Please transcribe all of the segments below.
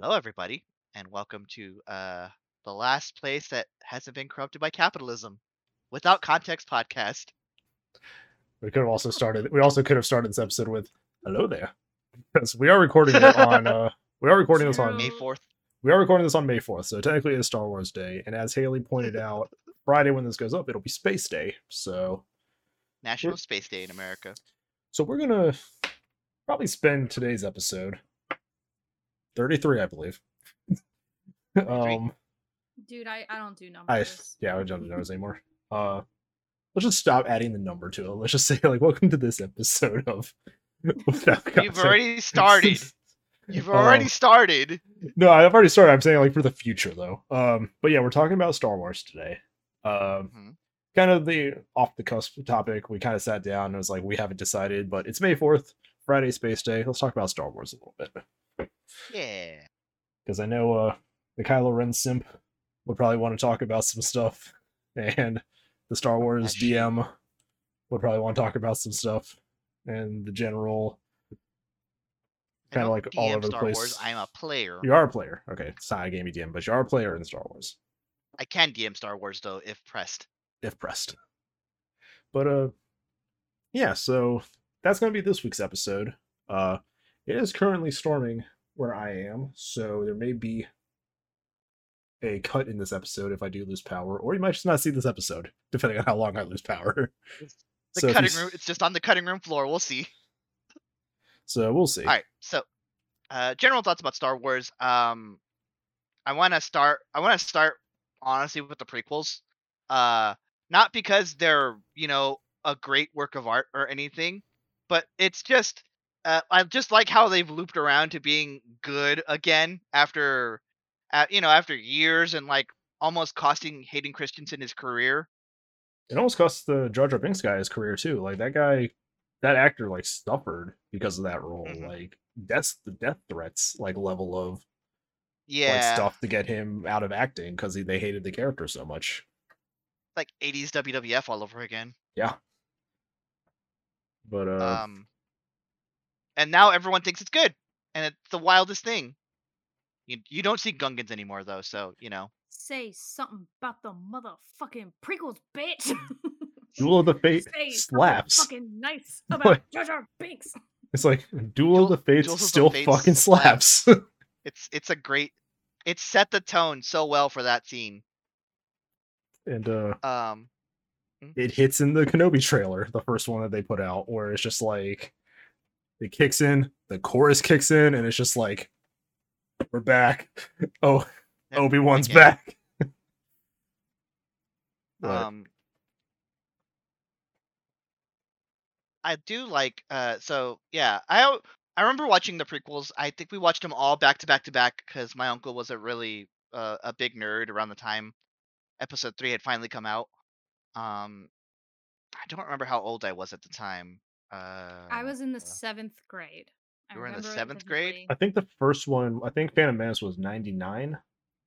Hello, everybody, and welcome to uh, the last place that hasn't been corrupted by capitalism, without context podcast. We could have also started. We also could have started this episode with "Hello there," because we are recording it on. Uh, we are recording this on. May fourth. We are recording this on May fourth, so technically it's Star Wars Day. And as Haley pointed out, Friday when this goes up, it'll be Space Day. So, National Space Day in America. so we're gonna probably spend today's episode thirty-three, I believe. um, Dude, I, I don't do numbers. I numbers. yeah, I don't know numbers anymore. Uh, let's just stop adding the number to it. Let's just say like, welcome to this episode of. Without You've already started. You've already Um, started. No, I've already started. I'm saying like for the future though. Um, but yeah, we're talking about Star Wars today. Um, Mhm. kind of the off the cusp topic. We kind of sat down and was like, we haven't decided, but it's May fourth, Friday, Space Day. Let's talk about Star Wars a little bit Yeah. because I know uh the Kylo Ren simp would probably want to talk about some stuff, and the Star Wars shit. DM would probably want to talk about some stuff, and the general. Kinda don't like all DM over the Star place. Wars. I'm a player. You are a player, okay? It's not a game you DM, but you are a player in Star Wars. I can DM Star Wars though if pressed. if pressed. But uh yeah, so that's gonna be this week's episode. Uh it is currently storming where I am, so there may be a cut in this episode if I do lose power, or you might just not see this episode, depending on how long I lose power. The So cutting room. It's just on the cutting room floor. We'll see. So we'll see. All right. So, uh, general thoughts about Star Wars. Um, I want to start. I want to start honestly with the prequels. Uh, not because they're you know a great work of art or anything, but it's just uh, I just like how they've looped around to being good again after, uh, you know, after years and like almost costing Hayden Christensen his career. It almost cost the Jar Jar Binks guy his career too. Like that guy that actor like suffered because of that role. Mhm. Like that's the death threats like level of Yeah, like stuff to get him out of acting because they hated the character so much. like 80s WWF all over again. Yeah. But uh um and now everyone thinks it's good and it's the wildest thing you, you don't see gungans anymore though so you know Say something about the motherfucking prequels, bitch. Duel of the Fate Say something slaps. Fucking nice about Jar Jar Binks. It's like Duel of the Fates Duels of the still Fates fucking slaps. it's it's a great it set the tone so well for that scene and uh um it hits in the Kenobi trailer, the first one that they put out, where it's just like it kicks in, the chorus kicks in, and it's just like we're back. Oh, Yep, Obi Wan's back. Um i do like uh so yeah i i remember watching the prequels. I think we watched them all back to back to back because my uncle was a really uh, a big nerd around the time episode three had finally come out. Um i don't remember how old i was at the time uh I was in the seventh grade. I You were in the remember it seventh grade? I think the first one, I think Phantom Menace was 99.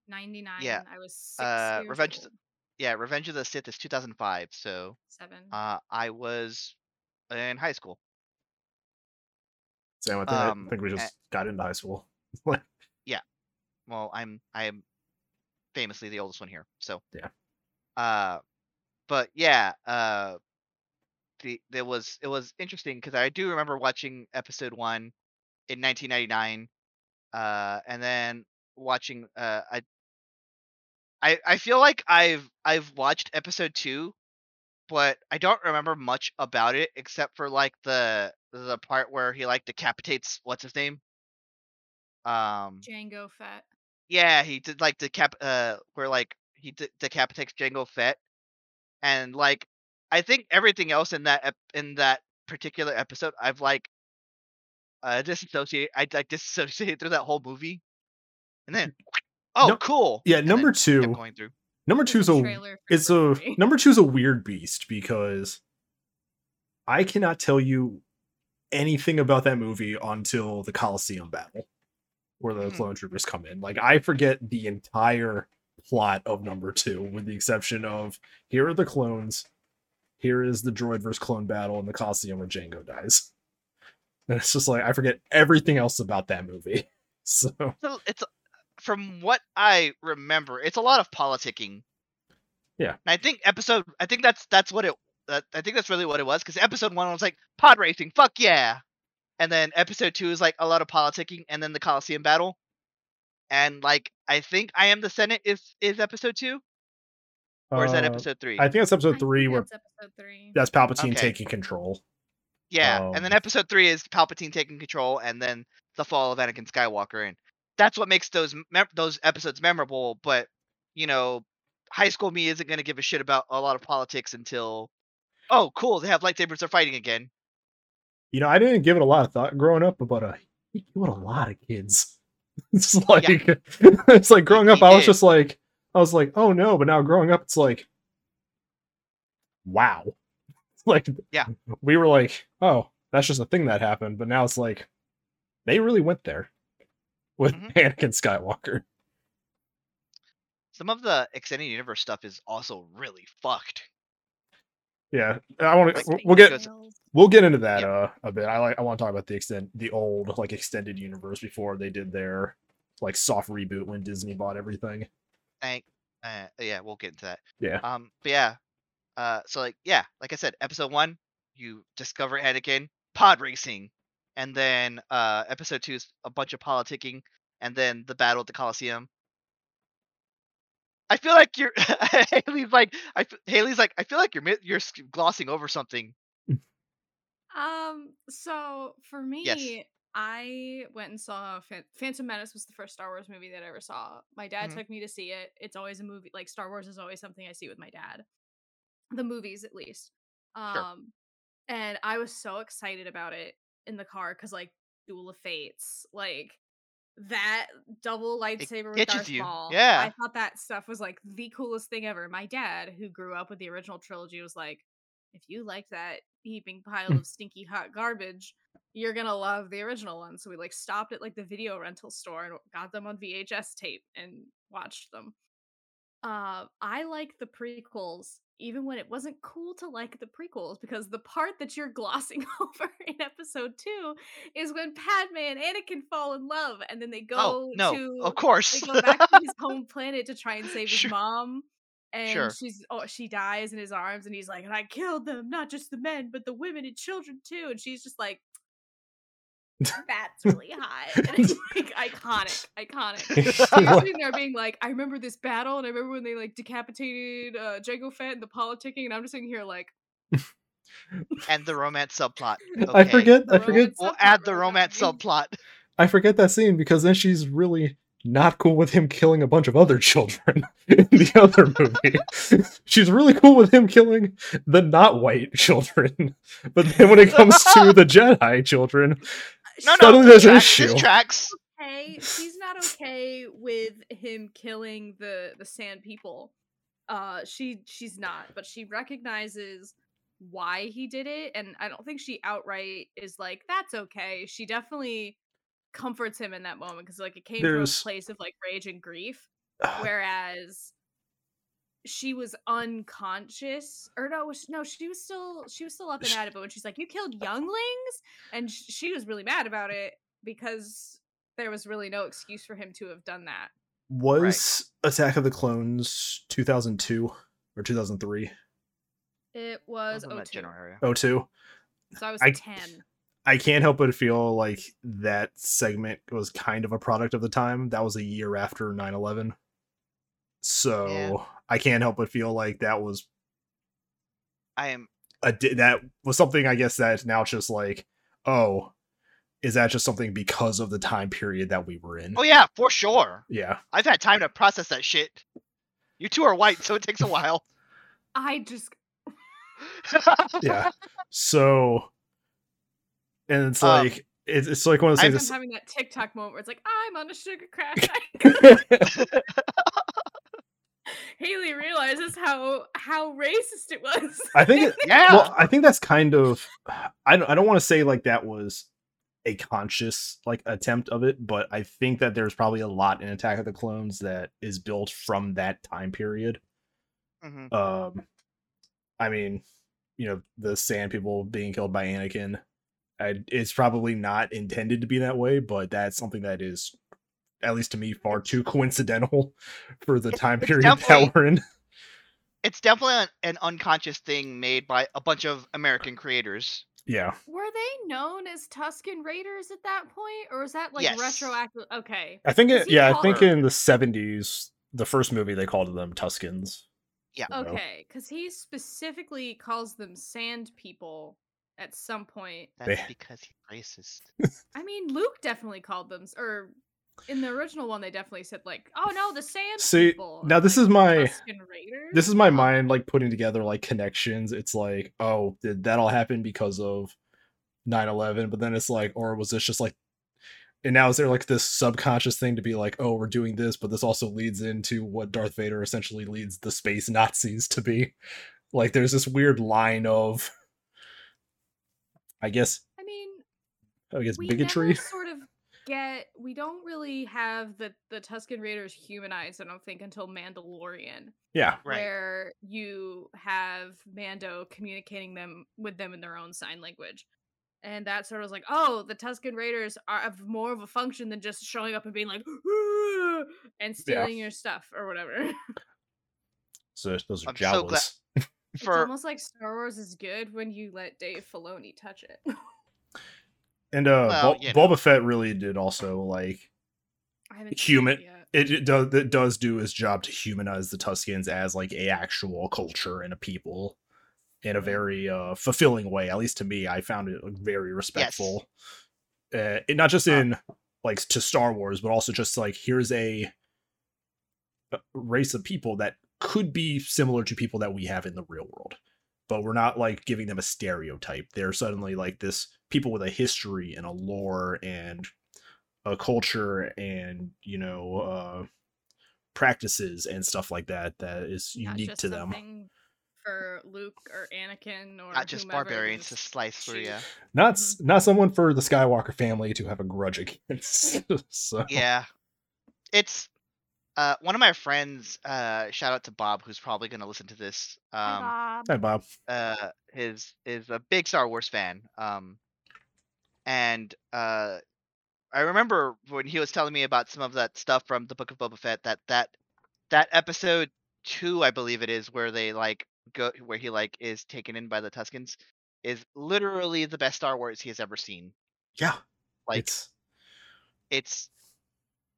99. Yeah, I was six uh, years Revenge of old. yeah revenge of the sith is 2005 so Seven. uh i was in high school Same, I think, I Um, think we a- just got into high school. Yeah. Well i'm i am famously the oldest one here so Yeah. uh but yeah uh the there was it was interesting because i do remember watching episode one in 1999 uh and then watching uh i i i feel like i've i've watched episode two but i don't remember much about it except for like the the part where he like decapitates what's his name um Jango Fett. yeah, he did like decap uh where like he de- decapitates Jango Fett, and like I think everything else in that ep- in that particular episode I've like uh disassociate I like disassociated through that whole movie, and then oh No- cool Yeah, and number two. going through Number There's two's a a it's a three. number two's a weird beast because I cannot tell you anything about that movie until the Coliseum battle, where the Hmm. clone troopers come in. Like I forget the entire plot of number two, with the exception of here are the clones, here is the droid versus clone battle in the Coliseum where Jango dies. And it's just like I forget everything else about that movie. So it's from what I remember, it's a lot of politicking. Yeah. And I think episode I think that's that's what it that, I think that's really what it was because episode 1 was like pod racing, fuck yeah. And then episode 2 is like a lot of politicking and then the Coliseum battle. And like I think I am the Senate is is episode 2 or is that Uh, episode 3? I think that's episode three where that's episode three. that's Palpatine Okay. taking control. Yeah, and then Um, episode three is Palpatine taking control, and then the fall of Anakin Skywalker, and that's what makes those mem- those episodes memorable. But you know, high school me isn't gonna give a shit about a lot of politics until, oh, cool, they have lightsabers, they're fighting again. You know, I didn't give it a lot of thought growing up, but uh, he killed a lot of kids. It's like it's like growing he up, I was did. just like, I was like, oh no, but now growing up, it's like, wow. Like, Yeah. we were like, oh, that's just a thing that happened, but now it's like, they really went there with Mhm. Anakin Skywalker. Some of the extended universe stuff is also really fucked. Yeah, I want to. We'll get we'll get into that Yeah. uh a bit. I like I want to talk about the extend the old like extended universe before they did their like soft reboot when Disney bought everything. Thank, uh, yeah, we'll get into that. Yeah. Um, but yeah, uh, so like yeah, like I said, episode one, you discover Anakin pod racing, and then uh, episode two is a bunch of politicking, and then the battle at the Coliseum. I feel like you're Haley's like I f- Haley's like I feel like you're you're glossing over something. Um, so for me, I went and saw Phan- Phantom Menace was the first Star Wars movie that I ever saw. My dad Mhm. took me to see it. It's always a movie like Star Wars is always something I see with my dad. The movies at least. Um and I was so excited about it in the car cuz like Duel of Fates, like that double lightsaber with Darth you. Maul. Yeah. I thought that stuff was like the coolest thing ever. My dad, who grew up with the original trilogy, was like, if you like that heaping pile of stinky hot garbage, you're gonna love the original one. So we like stopped at like the video rental store and got them on VHS tape and watched them. Uh, I like the prequels even when it wasn't cool to like the prequels because the part that you're glossing over in episode two is when Padme and Anakin fall in love and then they go oh no, to of course. they go back to his home planet to try and save his mom. And Sure. she's oh she dies in his arms and he's like, and I killed them, not just the men, but the women and children too. And she's just like that's really hot. And it's like iconic, iconic. So you're sitting there being like, I remember this battle, and I remember when they like decapitated uh Jango Fett and the politicking, and I'm just sitting here like, and the romance subplot. I Okay. forget. I forget. We'll add the romance me. subplot. I forget that scene because then she's really not cool with him killing a bunch of other children in the other movie. she's really cool with him killing the not white children, but then when it comes to the Jedi children, No, no, suddenly this there's an tracks, this issue. tracks. okay, she's not okay with him killing the the Sand People. Uh, she she's not, but she recognizes why he did it, and I don't think she outright is like that's okay. She definitely comforts him in that moment because like it came There's- from a place of like rage and grief, whereas she was unconscious or no was- no she was still she was still up and Sh- at it but when she's like you killed younglings and sh- she was really mad about it because there was really no excuse for him to have done that Was Attack of the Clones 2002 or 2003? it was in that 02 general area. 02. so i was I- 10 I can't help but feel like that segment was kind of a product of the time. That was a year after 9 11. So Yeah. I can't help but feel like that was I am a di- that was something I guess that now it's just like, oh, is that just something because of the time period that we were in? Oh yeah, for sure. Yeah. I've had time to process that shit. You two are white, so it takes a while. i just Yeah. So and it's Um, like it's, it's like one of those i'm things having that tiktok moment where it's like i'm on a sugar crash haley realizes how how racist it was I think it, yeah. well i think that's kind of i don't, I don't want to say like that was a conscious like attempt of it but i think that there's probably a lot in attack of the clones that is built from that time period Mhm. um i mean you know the sand people being killed by anakin I, it's probably not intended to be that way but that's something that is at least to me, far too coincidental for the time it's period definitely- that we're in. it's definitely an, an unconscious thing made by a bunch of American creators. Yeah. Were they known as Tusken Raiders at that point, or was that like Yes. retroactive? Okay, I think it, yeah, I called- think in the 70s, the first movie they called them Tuskens. Yeah. okay, because he specifically calls them Sand People at some point. That's They- because he's racist. I mean, Luke definitely called them, or in the original one, they definitely said like, "Oh no, the Sand See, People." now this like, is my this is my mind like putting together like connections. It's like, oh, did that all happen because of 9/11? But then it's like, or was this just like and now is there like this subconscious thing to be like, oh, we're doing this, but this also leads into what Darth Vader essentially leads the space Nazis to be. Like there's this weird line of I guess I mean, I guess bigotry. sort of get. We don't really have the the Tusken Raiders humanized. I don't think until Mandalorian. Yeah. Right. where you have Mando communicating them with them in their own sign language. And that sort of was like, oh, the Tusken Raiders are have more of a function than just showing up and being like, "Ah," and stealing your stuff or whatever. So those are I'm so glad- Jawas. it's almost like Star Wars is good when you let Dave Filoni touch it. And uh Well, Bo- you know. Boba Fett really did also like I haven't Human- it it, it does it does do its job to humanize the Tuskens as like a actual culture and a people in a very uh fulfilling way. At least to me, I found it like, very respectful. Uh, it- not just Uh, in like to Star Wars, but also just like here's a a race of people that could be similar to people that we have in the real world. But we're not like giving them a stereotype. They're suddenly like this people with a history and a lore and a culture and you know uh practices and stuff like that that is unique to them For Luke or Anakin or not just whomever barbarians to slice through shoot. you. not s not someone for the skywalker family to have a grudge against so Yeah. It's uh one of my friends, uh shout out to Bob who's probably gonna listen to this. Hi, Um Bob. hi bob uh is is a big Star Wars fan. Um and uh I remember when he was telling me about some of that stuff from the Book of Boba Fett that that that episode 2 I believe it is where they like go where he like is taken in by the Tuskens is literally the best Star Wars he has ever seen. yeah Like it's it's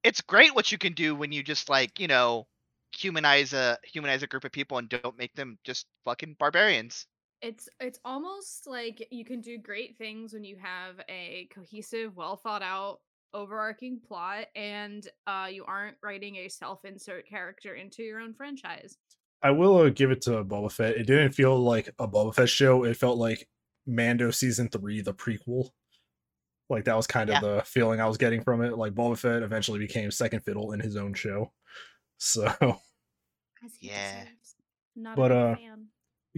it's great what you can do when you just like you know humanize a humanize a group of people and don't make them just fucking barbarians. It's it's almost like you can do great things when you have a cohesive, well thought out, overarching plot, and uh, you aren't writing a self insert character into your own franchise. i will uh, give it to boba fett. It didn't feel like a boba fett show. It felt like mando season 3 the prequel like that was kind of Yeah. the feeling i was getting from it like boba fett eventually became second fiddle in his own show so Yeah. Not But, a uh, fan.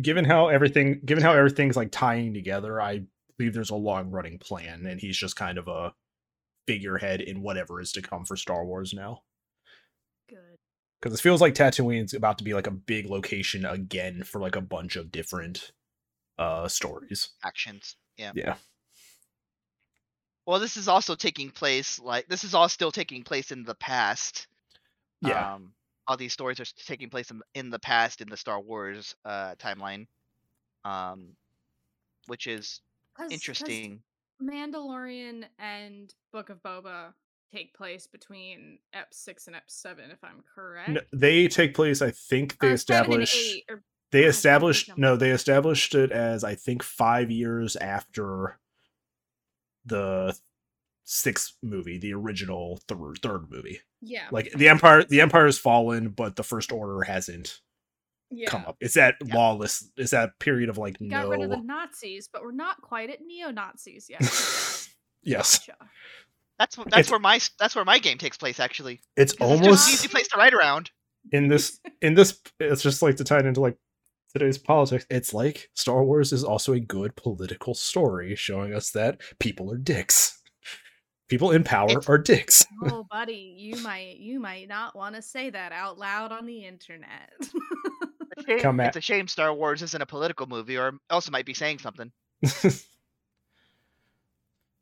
given how everything given how everything's like tying together i believe there's a long running plan and he's just kind of a figurehead in whatever is to come for star wars now Good. because it feels like tatooine's about to be like a big location again for like a bunch of different uh stories actions yeah yeah well this is also taking place like this is all still taking place in the past yeah. um all these stories are taking place in, in the past in the star wars uh timeline um which is 'cause interesting. Mandalorian and Book of Boba take place between Ep six and Ep seven, if I'm correct. N- they take place i think they Or establish or they God, established no they established it as i think five years after the sixth movie the original third third movie yeah, like the empire the empire has fallen but the first order hasn't yeah. come up it's that Yeah. lawless it's that period of like We got no rid of the Nazis, but we're not quite at neo Nazis yet. yes Gotcha. that's that's It's- where my that's where my game takes place actually it's 'Cause it's just almost an easy place to ride around in this in this it's just like to tie it into like today's politics it's like star wars is also a good political story showing us that people are dicks people in power It's- are dicks Oh, buddy, you might you might not want to say that out loud on the internet. It's a shame- Come it's a shame star wars isn't a political movie or else it might be saying something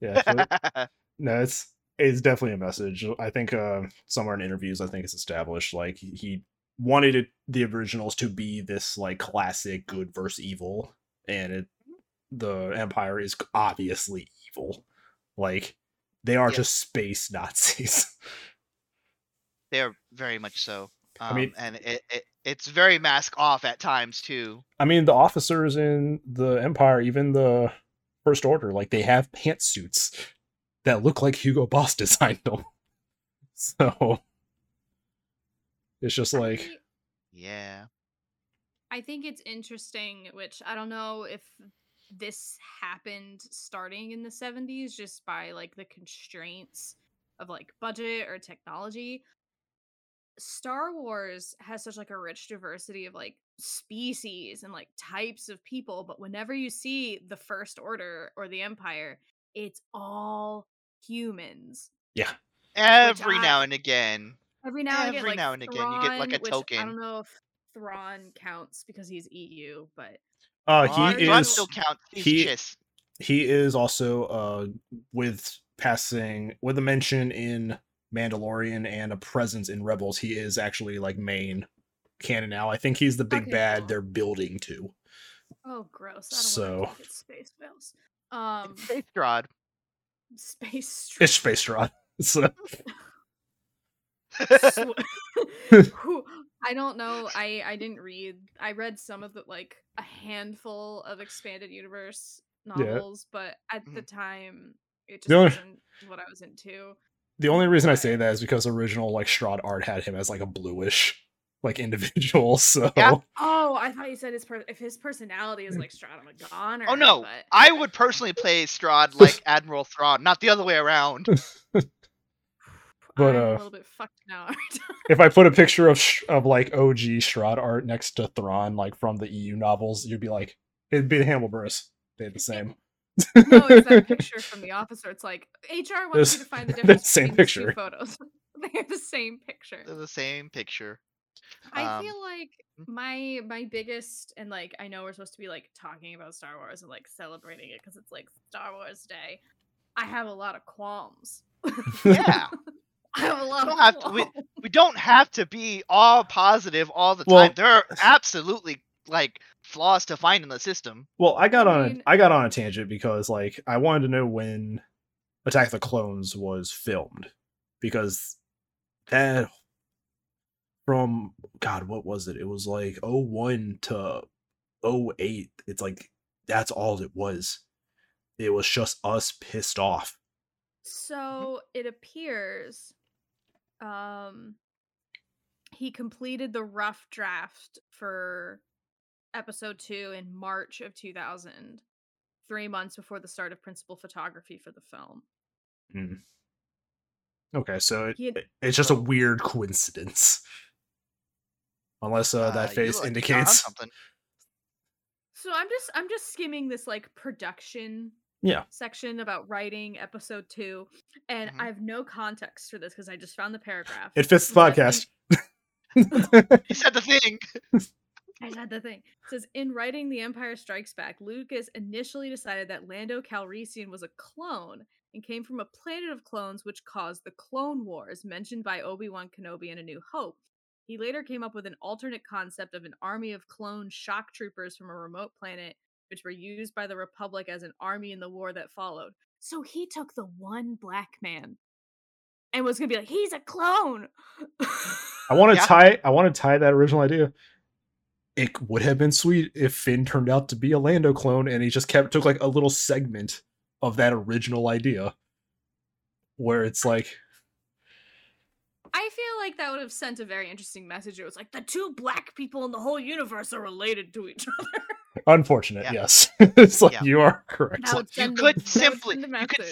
yeah so- no it's it's definitely a message. I think uh, somewhere in interviews, I think it's established like he wanted it, the originals to be this like classic good versus evil, and it the Empire is obviously evil. Like they are Yes. just space Nazis. They're very much so. Um, I mean- and it, it it's very mask off at times too. I mean, the officers in the Empire, even the First Order, like they have pantsuits that look like Hugo Boss designed them. So it's just like, Yeah. I think it's interesting, which I don't know if this happened starting in the 70s just by like the constraints of like budget or technology. Star Wars has such like a rich diversity of like species and like types of people, but whenever you see the First Order or the Empire, it's all humans. yeah, Every now and again. Every now and again, Every like now and again, you get, like, a Thrawn, which I don't know if Thrawn counts because he's EU, but uh, Oh, he Thrawn is still counts. He's he- Chiss. he is also uh with passing with a mention in Mandalorian and a presence in Rebels. He is actually like main canon now. I think he's the big Okay, bad cool. they're building to. oh, gross! I don't So- want to look at space whales. Um, Space Strahd. space. It's Space Rod. So Sw- Who- I don't know. I I didn't read. I read some of the like a handful of expanded universe novels, but at the mm. time it just only- wasn't what I was into. The only reason I say that is because original like Strahd art had him as like a bluish like individual. So Yeah. Oh, I thought you said his per- if his personality is like Stratomagon. Oh no, but I would personally play Strahd like Admiral Thrawn, not the other way around. But, I'm uh, a little bit fucked now. if I put a picture of Sh- of like OG Strahd art next to Thrawn like from the EU novels, you'd be like, it'd be the Hamilburst. They're the same. no, it's that picture from The Office. where It's like HR wants This- you to find the the difference same between these picture. photos. They're the same picture. They're the same picture. I Um, feel like mm. my my biggest and like I know we're supposed to be like talking about Star Wars and like celebrating it because it's like Star Wars Day. I have a lot of qualms. Yeah. I have a lot don't have to- we- we don't have to be all positive all the Well- time. There are absolutely like flaws to find in the system. Well, I got I on mean- a, I got on a tangent because like I wanted to know when Attack of the Clones was filmed because that from God, what was it? It was like 01 to 08. It's like that's all it was. It was just us pissed off. So it appears um he completed the rough draft for episode 2 in March of 2000, 3 months before the start of principal photography for the film. Mm. Okay, so it, had- it's just a weird coincidence. Unless uh, that you face look- you're onto indicates something. So I'm just I'm just skimming this like production Yeah. section about writing episode 2 and Mhm. I have no context for this because I just found the paragraph. it fits the podcast. He said the thing. I said the thing. It says in writing The Empire Strikes Back, Lucas initially decided that Lando Calrissian was a clone and came from a planet of clones which caused the Clone Wars mentioned by Obi-Wan Kenobi in A New Hope. He later came up with an alternate concept of an army of clone shock troopers from a remote planet which were used by the Republic as an army in the war that followed. So he took the one black man and was going to be like, "He's a clone." I want to Yeah. tie. I want to tie that original idea. It would have been sweet if Finn turned out to be a Lando clone, and he just kept took like a little segment of that original idea, where it's like, I feel like that would have sent a very interesting message. It was like the two black people in the whole universe are related to each other. unfortunate. Yeah. yes, it's like Yeah. you are correct. That you the- could simply- you could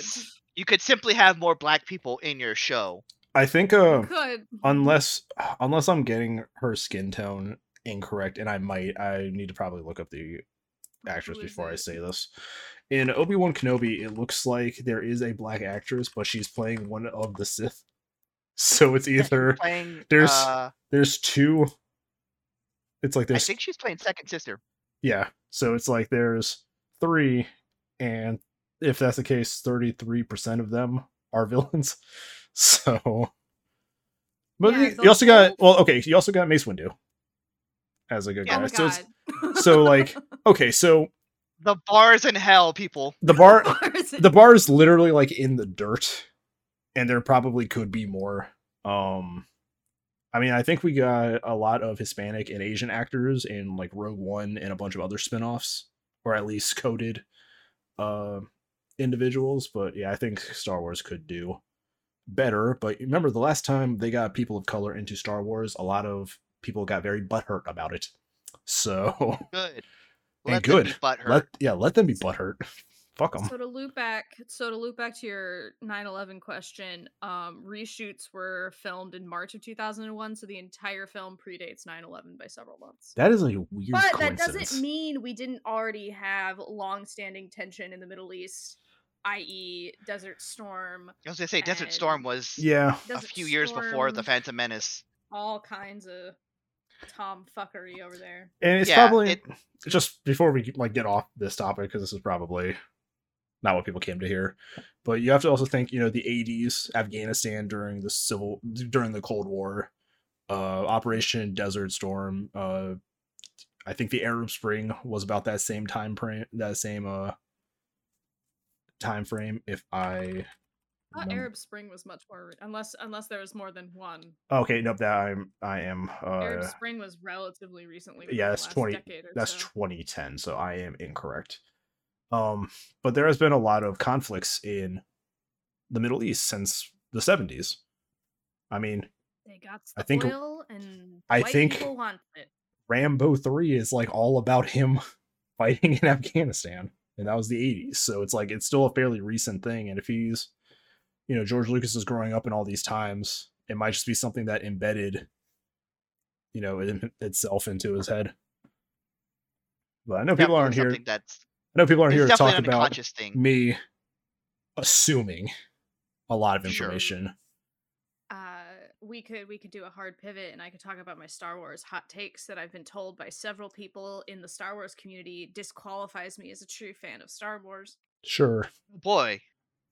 You could simply have more black people in your show. I think, uh, could. unless unless I'm getting her skin tone incorrect, and I might, I need to probably look up the actress Who is before I say this. In Obi Wan Kenobi, it looks like there is a black actress, but she's playing one of the Sith. So it's either Playing, there's- uh, there's two. It's like there's. I there's think she's playing second sister. yeah. So it's like there's three, and if that's the case, thirty three percent of them are villains. So, but Yeah, you- you also got well, okay. You also got Mace Windu as a good oh guy. my So it's so, like, okay. So The bars in hell, people. the bar the bar is literally like in the dirt and there probably could be more um i mean i think we got a lot of hispanic and asian actors in like rogue one and a bunch of other spin-offs or at least coded uh individuals but yeah i think star wars could do better but remember the last time they got people of color into star wars a lot of people got very butthurt about it so Good. And Let be good. butthurt. let yeah let them be butthurt fuck them So to loop back, so to loop back to your 9/11 question, um, reshoots were filmed in March of 2001, so the entire film predates 9/11 by several months. that is a weird But that doesn't mean we didn't already have long-standing tension in the Middle East, i.e., Desert Storm, I was gonna say Desert Storm was yeah a Desert few years before the Phantom Menace. all kinds of Tom fuckery over there. and it's Yeah, probably it- just before we like get off this topic because this is probably not what people came to hear but you have to also think you know the 80s afghanistan during the civil during the cold war uh operation desert storm uh i think the arab spring was about that same time frame that same uh time frame if i Arab Spring was much more, unless unless there was more than one. okay nope that i'm i am Arab uh Spring was relatively recently. yeah, that's 20 decade or that's so. 2010 so i am incorrect um but there has been a lot of conflicts in the middle east since the 70s i mean They got I think- oil, and I think- want it. rambo 3 is like all about him fighting in afghanistan and that was the 80s so it's like it's still a fairly recent thing and if he's you know george lucas is growing up in all these times it might just be something that embedded you know it, itself into his head. But i know people Definitely aren't here That's I know people aren't it's here to talk about thing. me assuming a lot of Sure. information. Uh, we could we could do a hard pivot, and I could talk about my Star Wars hot takes that I've been told by several people in the Star Wars community disqualifies me as a true fan of Star Wars. Sure. Boy,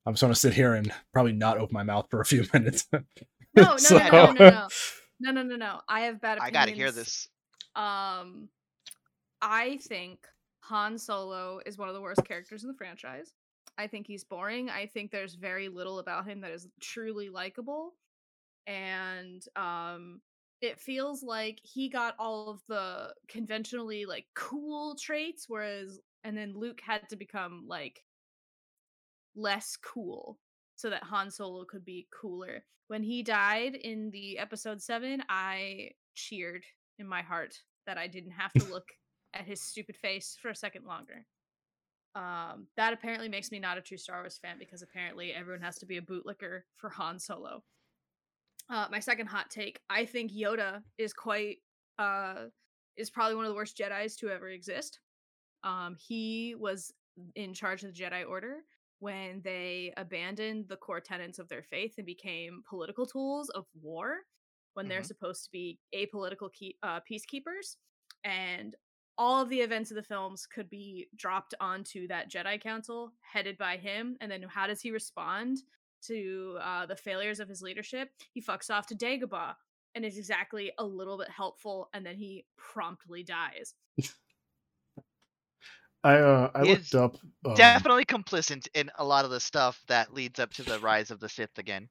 I'm just gonna sit here and probably not open my mouth for a few minutes. No, no, So- no, no, no, no, no, no, no, no. I have bad I gotta hear this. Um, I think Han Solo is one of the worst characters in the franchise. I think he's boring. I think there's very little about him that is truly likable. And um it feels like he got all of the conventionally like cool traits whereas and then Luke had to become like less cool so that Han Solo could be cooler. When he died in the episode 7, I cheered in my heart that I didn't have to look at his stupid face for a second longer. Um, that apparently makes me not a true Star Wars fan because apparently everyone has to be a bootlicker for Han Solo. Uh, my second hot take: I think Yoda is quite uh, is probably one of the worst Jedi's to ever exist. Um, he was in charge of the Jedi Order when they abandoned the core tenets of their faith and became political tools of war when they're Mhm. supposed to be apolitical key, uh, peacekeepers. And all of the events of the films could be dropped onto that Jedi Council headed by him. And then how does he respond to uh, the failures of his leadership? He fucks off to Dagobah and is exactly a little bit helpful, and then he promptly dies. I uh I looked up um, Definitely complicit in a lot of the stuff that leads up to the rise of the Sith again.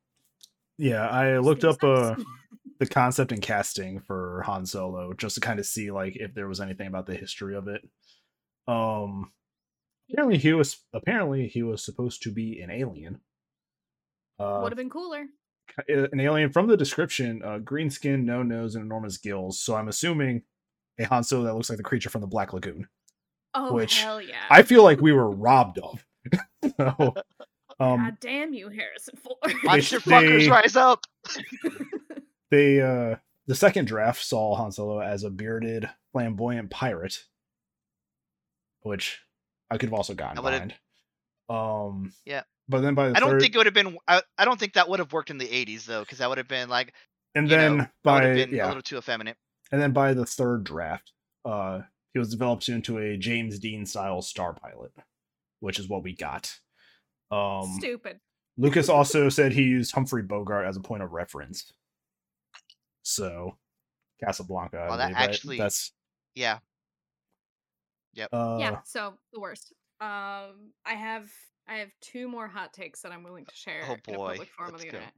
Yeah, I looked up uh sense. the concept and casting for Han Solo just to kind of see like if there was anything about the history of it. Um apparently he was apparently he was supposed to be an alien. Uh Would have been cooler. uh, an alien from the description, uh, green skin, no nose, and enormous gills. So I'm assuming a Han Solo that looks like the creature from the Black Lagoon. Oh which hell yeah! I feel like we were robbed of. so, um, God damn you, Harrison Ford. Watch your fuckers they- rise up. they uh, the second draft saw Han Solo as a bearded, flamboyant pirate, which I could have also gotten behind. Um, Yeah. but then by the I don't third, think it would have been. I, I don't think that would have worked in the '80s though, because that would have been like, and then know, that would by have been a little too effeminate. and then by the third draft, uh, he was developed into a James Dean style star pilot, which is what we got. Um, Stupid. Lucas also said he used Humphrey Bogart as a point of reference. So, Casablanca. Well, that believe, right? actually- that's Yeah. uh, yeah, so the worst. Um, I have I have two more hot takes that I'm willing to share Oh, in a public forum on Let's the go. internet.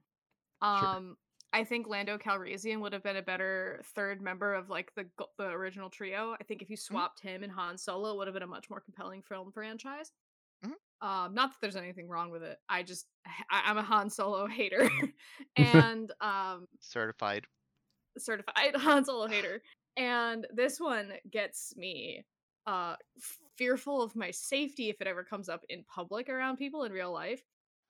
Um, I think Lando Calrissian would have been a better third member of like the the original trio. I think if you Mm-hmm. swapped him and Han Solo, it would have been a much more compelling film franchise. Mhm. Um, not that there's anything wrong with it. I just I, I'm a Han Solo hater, and um, Certified. Certified Han Solo hater. And this one gets me uh fearful of my safety if it ever comes up in public around people in real life.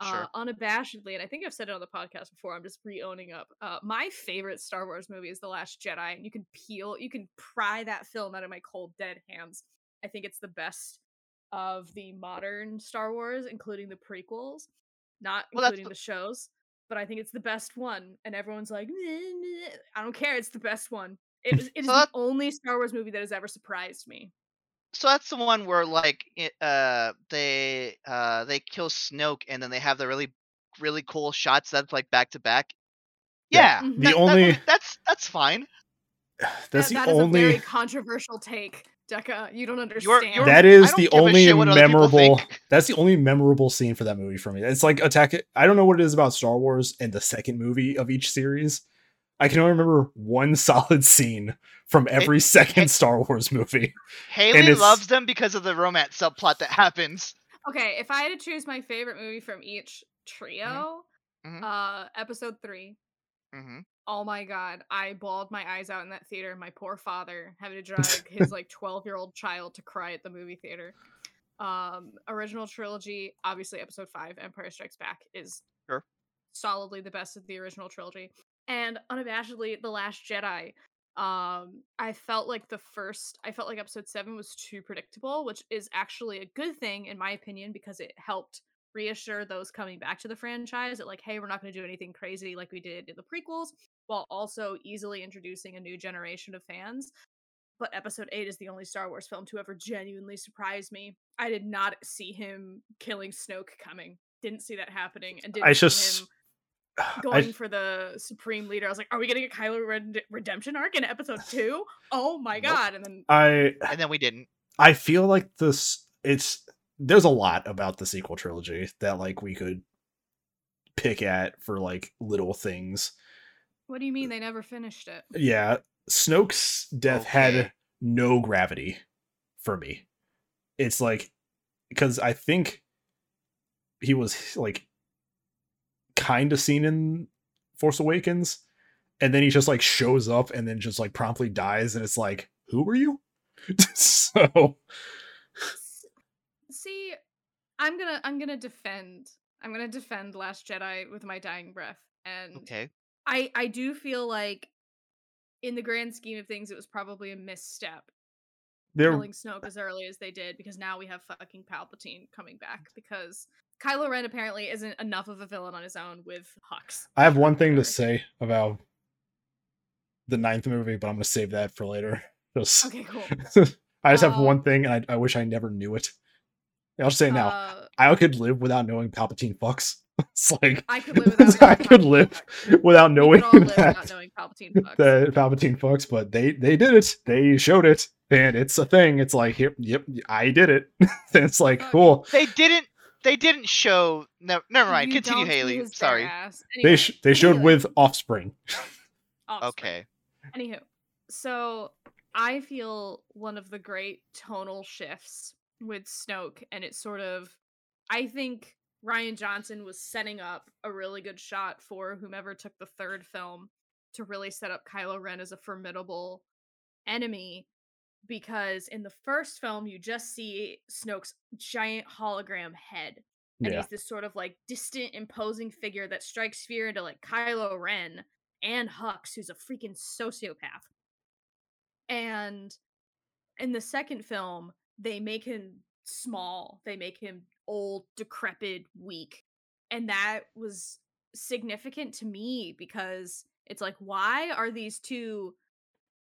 Uh, Sure. unabashedly, and I think I've said it on the podcast before. I'm just re-owning up. Uh, my favorite Star Wars movie is The Last Jedi, and you can peel, you can pry that film out of my cold dead hands. I think it's the best of the modern Star Wars, including the prequels, not Well, including the- the shows. But I think it's the best one, and everyone's like, "Meh, meh." I don't care. It's the best one. It was. It is So the only Star Wars movie that has ever surprised me. So that's the one where like it, uh they uh they kill Snoke and then they have the really really cool shots that's like back to back. Yeah, Yeah. the that- that only- movie- that's that's fine. that's That- the that is only a very controversial take, Deca. You don't understand. you're- that I is don't the only shit what other people memorable that's the only memorable scene for that movie for me it's like attack it i don't know what it is about star wars and the second movie of each series i can only remember one solid scene from every second star wars movie Haley it's- loves them because of the romance subplot that happens. Okay, if I had to choose my favorite movie from each trio, Mhm. uh, episode three. Hmm Oh my god, I bawled my eyes out in that theater. My poor father having to drag his like twelve year old child to cry at the movie theater. Um, original trilogy, obviously episode five, Empire Strikes Back, is Sure. solidly the best of the original trilogy, and unabashedly, The Last Jedi. Um, I felt like the first, I felt like episode seven was too predictable, which is actually a good thing in my opinion because it helped reassure those coming back to the franchise that like, hey, we're not going to do anything crazy like we did in the prequels, while also easily introducing a new generation of fans. But episode 8 is the only Star Wars film to ever genuinely surprise me. I did not see him killing Snoke coming. Didn't see that happening and didn't I see just- him I- going for the supreme leader. I was like, are we getting a Kylo Ren redemption arc in episode 2? Oh my Nope. god. And then i And then we didn't. i feel like this it's there's a lot about the sequel trilogy that like we could pick at for like little things. What do you mean they never finished it? yeah snoke's death had no gravity for me. It's like because i think he was like kind of seen in force awakens and then he just like shows up and then just like promptly dies and it's like who were you? So S- See, I'm to I'm to defend I'm to defend Last Jedi with my dying breath and Okay. I I do feel like in the grand scheme of things it was probably a misstep there killing Snoke as early as they did because now we have fucking Palpatine coming back because Kylo Ren apparently isn't enough of a villain on his own with Hux. I have one thing to say about the ninth movie, but I'm gonna save that for later. Just, Okay, cool. I just have Uh, one thing, and I, I wish I never knew it. I'll just say it now. Uh, I could live without knowing Palpatine fucks. It's like I could live without. I knowing could Palpatine live fucks. without knowing could all live that, without knowing Palpatine fucks. that Palpatine fucks, but they they did it. They showed it, and it's a thing. It's like, yep, yep, I did it. and it's like, Fuck. cool. They didn't. They didn't show. No, never mind. You Continue, Haley. Sorry. ass. They sh- they showed anyway, with Offspring. Offspring. Okay. Anywho, so I feel one of the great tonal shifts with Snoke, and it's sort of, I think Rian Johnson was setting up a really good shot for whomever took the third film to really set up Kylo Ren as a formidable enemy. Because in the first film, you just see Snoke's giant hologram head. And Yeah, he's this sort of like distant, imposing figure that strikes fear into like Kylo Ren and Hux, who's a freaking sociopath. And in the second film, they make him small. They make him old, decrepit, weak. And that was significant to me because it's like, why are these two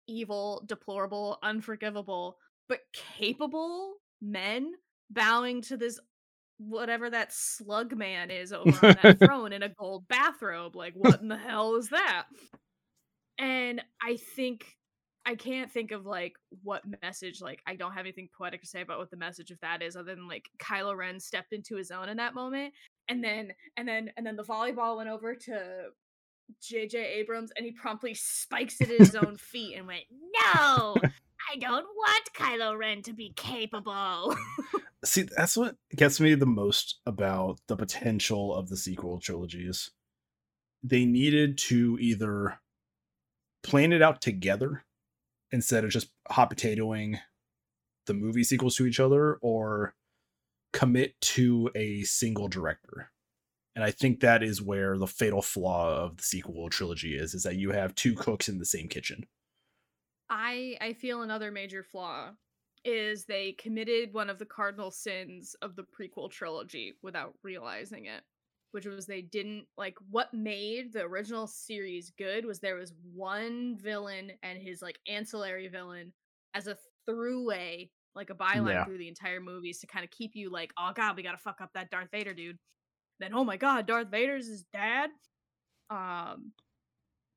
evil, deplorable, unforgivable, but capable men bowing to this whatever that slug man is over on that throne in a gold bathrobe. Like, what in the hell is that? And I think I can't think of like what message like I don't have anything poetic to say about what the message of that is other than like Kylo Ren stepped into his own in that moment and then and then and then the volleyball went over to JJ Abrams and he promptly spikes it at his own feet and went, "No! I don't want Kylo Ren to be capable." See, that's what gets me the most about the potential of the sequel trilogies. They needed to either plan it out together instead of just hot potatoing the movie sequels to each other or commit to a single director. And I think that is where the fatal flaw of the sequel trilogy is is that you have two cooks in the same kitchen. I I feel another major flaw is they committed one of the cardinal sins of the prequel trilogy without realizing it which was they didn't like what made the original series good was there was one villain and his like ancillary villain as a throughway like a byline Yeah. through the entire movies to kind of keep you like oh god we gotta fuck up that darth vader dude then oh my god darth vader's his dad um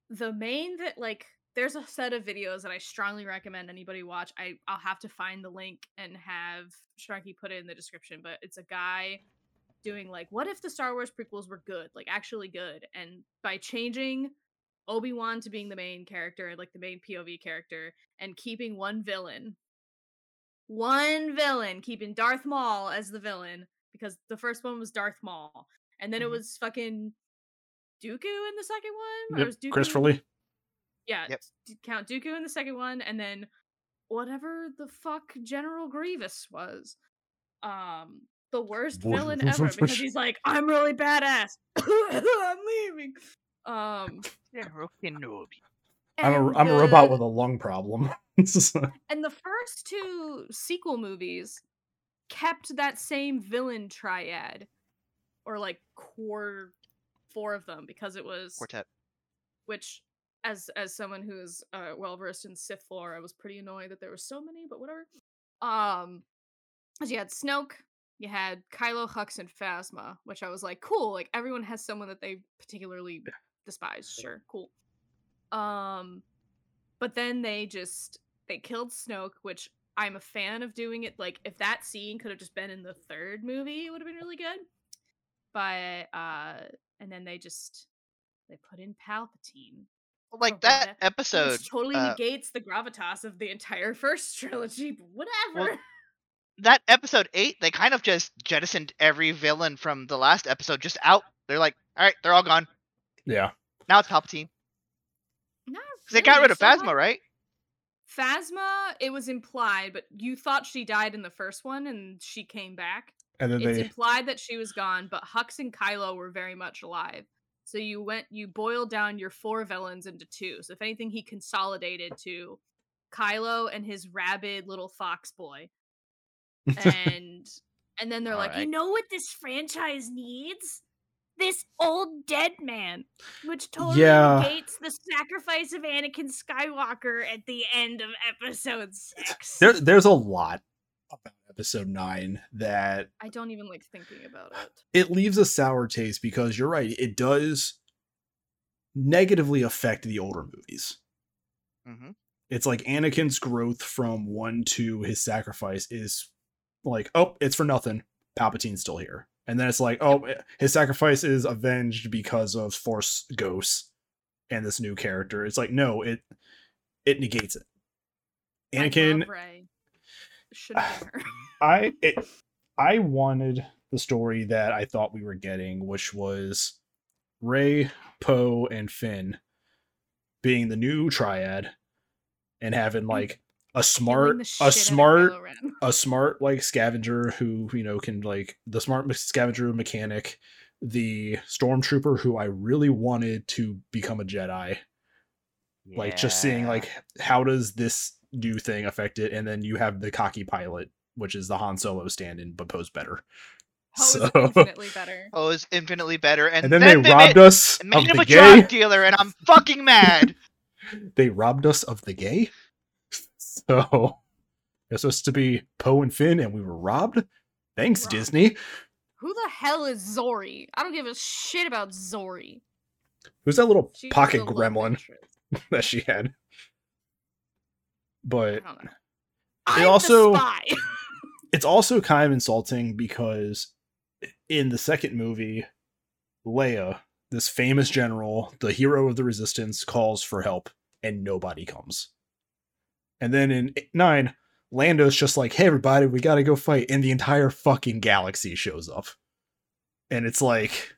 the main that like there's a set of videos that I strongly recommend anybody watch. I I'll have to find the link and have Sharky put it in the description, but it's a guy doing like what if the Star Wars prequels were good, like actually good, and by changing Obi-Wan to being the main character, like the main POV character, and keeping one villain, one villain, keeping Darth Maul as the villain because the first one was Darth Maul, and then Mhm. it was fucking Dooku in the second one, or Yep, was Dooku Christopher Lee. yeah, Yep. Count Dooku in the second one, and then whatever the fuck General Grievous was. Um, the worst Wha- villain ever wha- because he's like, I'm really badass. I'm leaving. Um, General Kenobi. I'm a and I'm a robot with a lung problem. and the first two sequel movies kept that same villain triad, or like core four of them because it was Quartet. which as as someone who's uh, well versed in Sith lore, I was pretty annoyed that there were so many, but whatever. Um, 'cause you had Snoke, you had Kylo, Hux, and Phasma, which I was like, cool. Like everyone has someone that they particularly despise. Sure, cool. Um, but then they just they killed Snoke, which I'm a fan of doing it. Like if that scene could have just been in the third movie, it would have been really good. But uh, and then they just they put in Palpatine. Like that Rebecca, episode. totally uh, negates the gravitas of the entire first trilogy. But whatever. Well, that episode eight, they kind of just jettisoned every villain from the last episode just out. They're like, all right, they're all gone. yeah. Now it's Palpatine. Not 'Cause they got rid of Phasma, like- right? Phasma, it was implied, but you thought she died in the first one and she came back. And then It's they implied that she was gone, but Hux and Kylo were very much alive. So you went you boiled down your four villains into two. So if anything, he consolidated to Kylo and his rabid little fox boy. And and then they're like, you know what this franchise needs? This old dead man, which totally Yeah. negates the sacrifice of Anakin Skywalker at the end of episode six. there there's a lot about episode 9 that I don't even like thinking about it. it leaves a sour taste because you're right, it does negatively affect the older movies. Mm-hmm. It's like Anakin's growth from 1 to his sacrifice is like, oh, it's for nothing. Palpatine's still here. And then it's like, oh, his sacrifice is avenged because of Force ghosts and this new character. It's like, no, it it negates it. Anakin love Should have. I it, I wanted the story that I thought we were getting, which was Rey, Poe, and Finn being the new triad and having mm. like a smart Killing the shit a smart a smart like scavenger who you know can like the smart scavenger mechanic the stormtrooper who i really wanted to become a jedi like just seeing like how does this new thing affect it and then you have the cocky pilot which is the han solo stand-in but posed better Poe is so infinitely better. Oh, is infinitely better. And, and then, they they robbed made, us made of him the a gay drug dealer, and I'm fucking mad. they robbed us of the gay so it's supposed to be poe and finn and we were robbed thanks Robbed. disney Who the hell is Zorii? I don't give a shit about Zorii. Who's that little She pocket gremlin that she had? But. It also it's also kind of insulting because in the second movie, Leia, this famous general, the hero of the resistance, calls for help and nobody comes. And then in nine, Lando's just like, hey, everybody, we gotta go fight. And the entire fucking galaxy shows up. And it's like,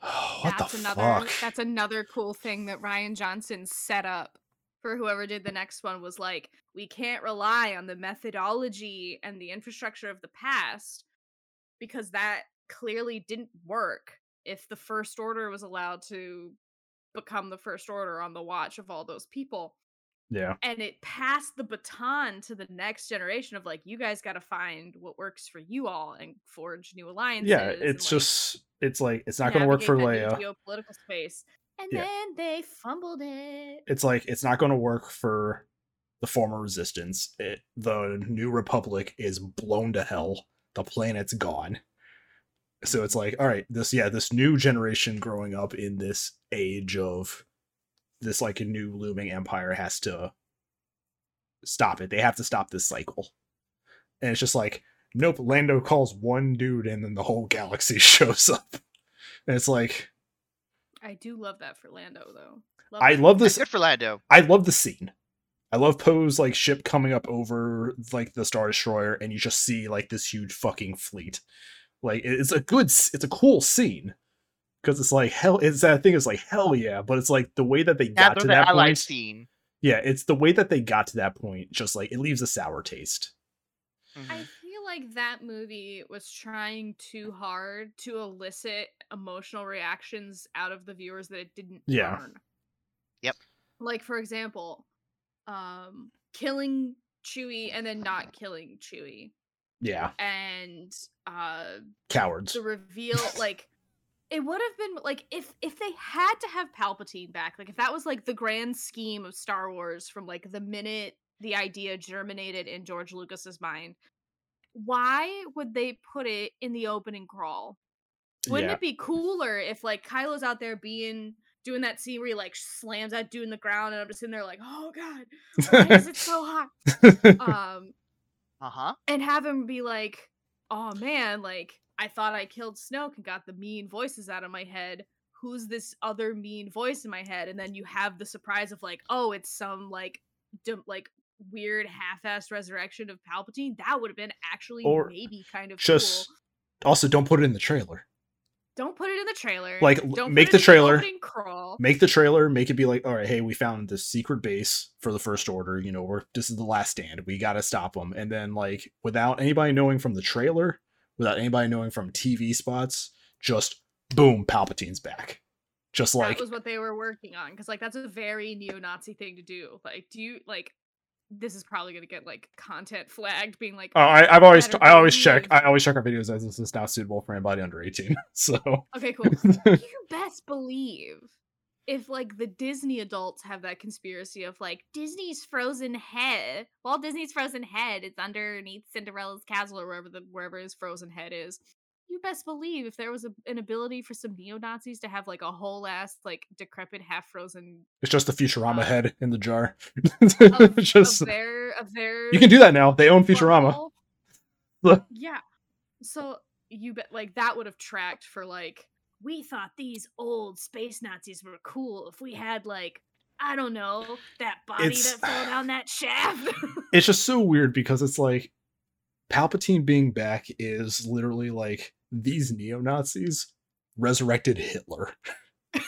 what that's the another fuck? that's another cool thing that Rian Johnson set up for whoever did the next one was like we can't rely on the methodology and the infrastructure of the past because that clearly didn't work if the first order was allowed to become the first order on the watch of all those people yeah. and it passed the baton to the next generation of like you guys got to find what works for you all and forge new alliances Yeah, and, it's like, just, it's like, it's not gonna work for Leia. geopolitical space. And Yeah. then they fumbled it. it's like it's not going to work for the former resistance it, the new republic is blown to hell the planet's gone so it's like all right this yeah this new generation growing up in this age of this like a new looming empire has to stop it they have to stop this cycle and it's just like nope lando calls one dude and then the whole galaxy shows up and it's like I do love that for Lando though. i that. love this Good for Lando. I love the scene. I love Poe's like ship coming up over like the Star Destroyer, and you just see like this huge fucking fleet. Like it's a good, it's a cool scene because it's like hell. It's that thing is like hell yeah, but it's like the way that they got they're to the that allied point. scene. Yeah, it's the way that they got to that point. Just like it leaves a sour taste. Mhm. I feel like that movie was trying too hard to elicit emotional reactions out of the viewers that it didn't Yeah. earn. Yep. Like for example, um killing Chewie and then not killing Chewie. Yeah, And uh cowards. the reveal like it would have been like if if they had to have palpatine back like if that was like the grand scheme of star wars from like the minute the idea germinated in george lucas's mind why would they put it in the opening crawl? Wouldn't yeah, it be cooler if like kylo's out there being doing that scene where he like slams that dude in the ground and i'm just sitting there like oh god why is it so hot? Um Uh-huh. and have him be like, "Oh man, like I thought I killed Snoke and got the mean voices out of my head. Who's this other mean voice in my head?" And then you have the surprise of like, "Oh, it's some like dim- like weird half-assed resurrection of Palpatine." That would have been actually Or maybe kind of just cool. also don't put it in the trailer. Don't put it in the trailer. Like, Don't make the trailer- opening crawl. make the trailer make it be like all right hey we found this secret base for the first order you know we're this is the last stand we gotta stop them and then like without anybody knowing from the trailer without anybody knowing from tv spots just boom palpatine's back just like that was what they were working on because like that's a very neo-Nazi thing to do. Like, do you like? This is probably gonna get like content flagged, being like, oh, I, i've always i always check i always check our videos as this is not suitable for anybody under 18 so Okay, cool. you best believe if like the Disney adults have that conspiracy of like Disney's frozen head, Walt Disney's frozen head is underneath Cinderella's castle or wherever the wherever his frozen head is. You best believe if there was a, an ability for some neo Nazis to have like a whole ass like decrepit half frozen it's just the futurama Uh, head in the jar. of, just of their of their you can do that now. They own futurama. yeah. So you bet like that would have tracked for like we thought these old space Nazis were cool if we had like I don't know that body It's- that fell down that shaft. it's just so weird because it's like Palpatine being back is literally like these neo Nazis resurrected Hitler.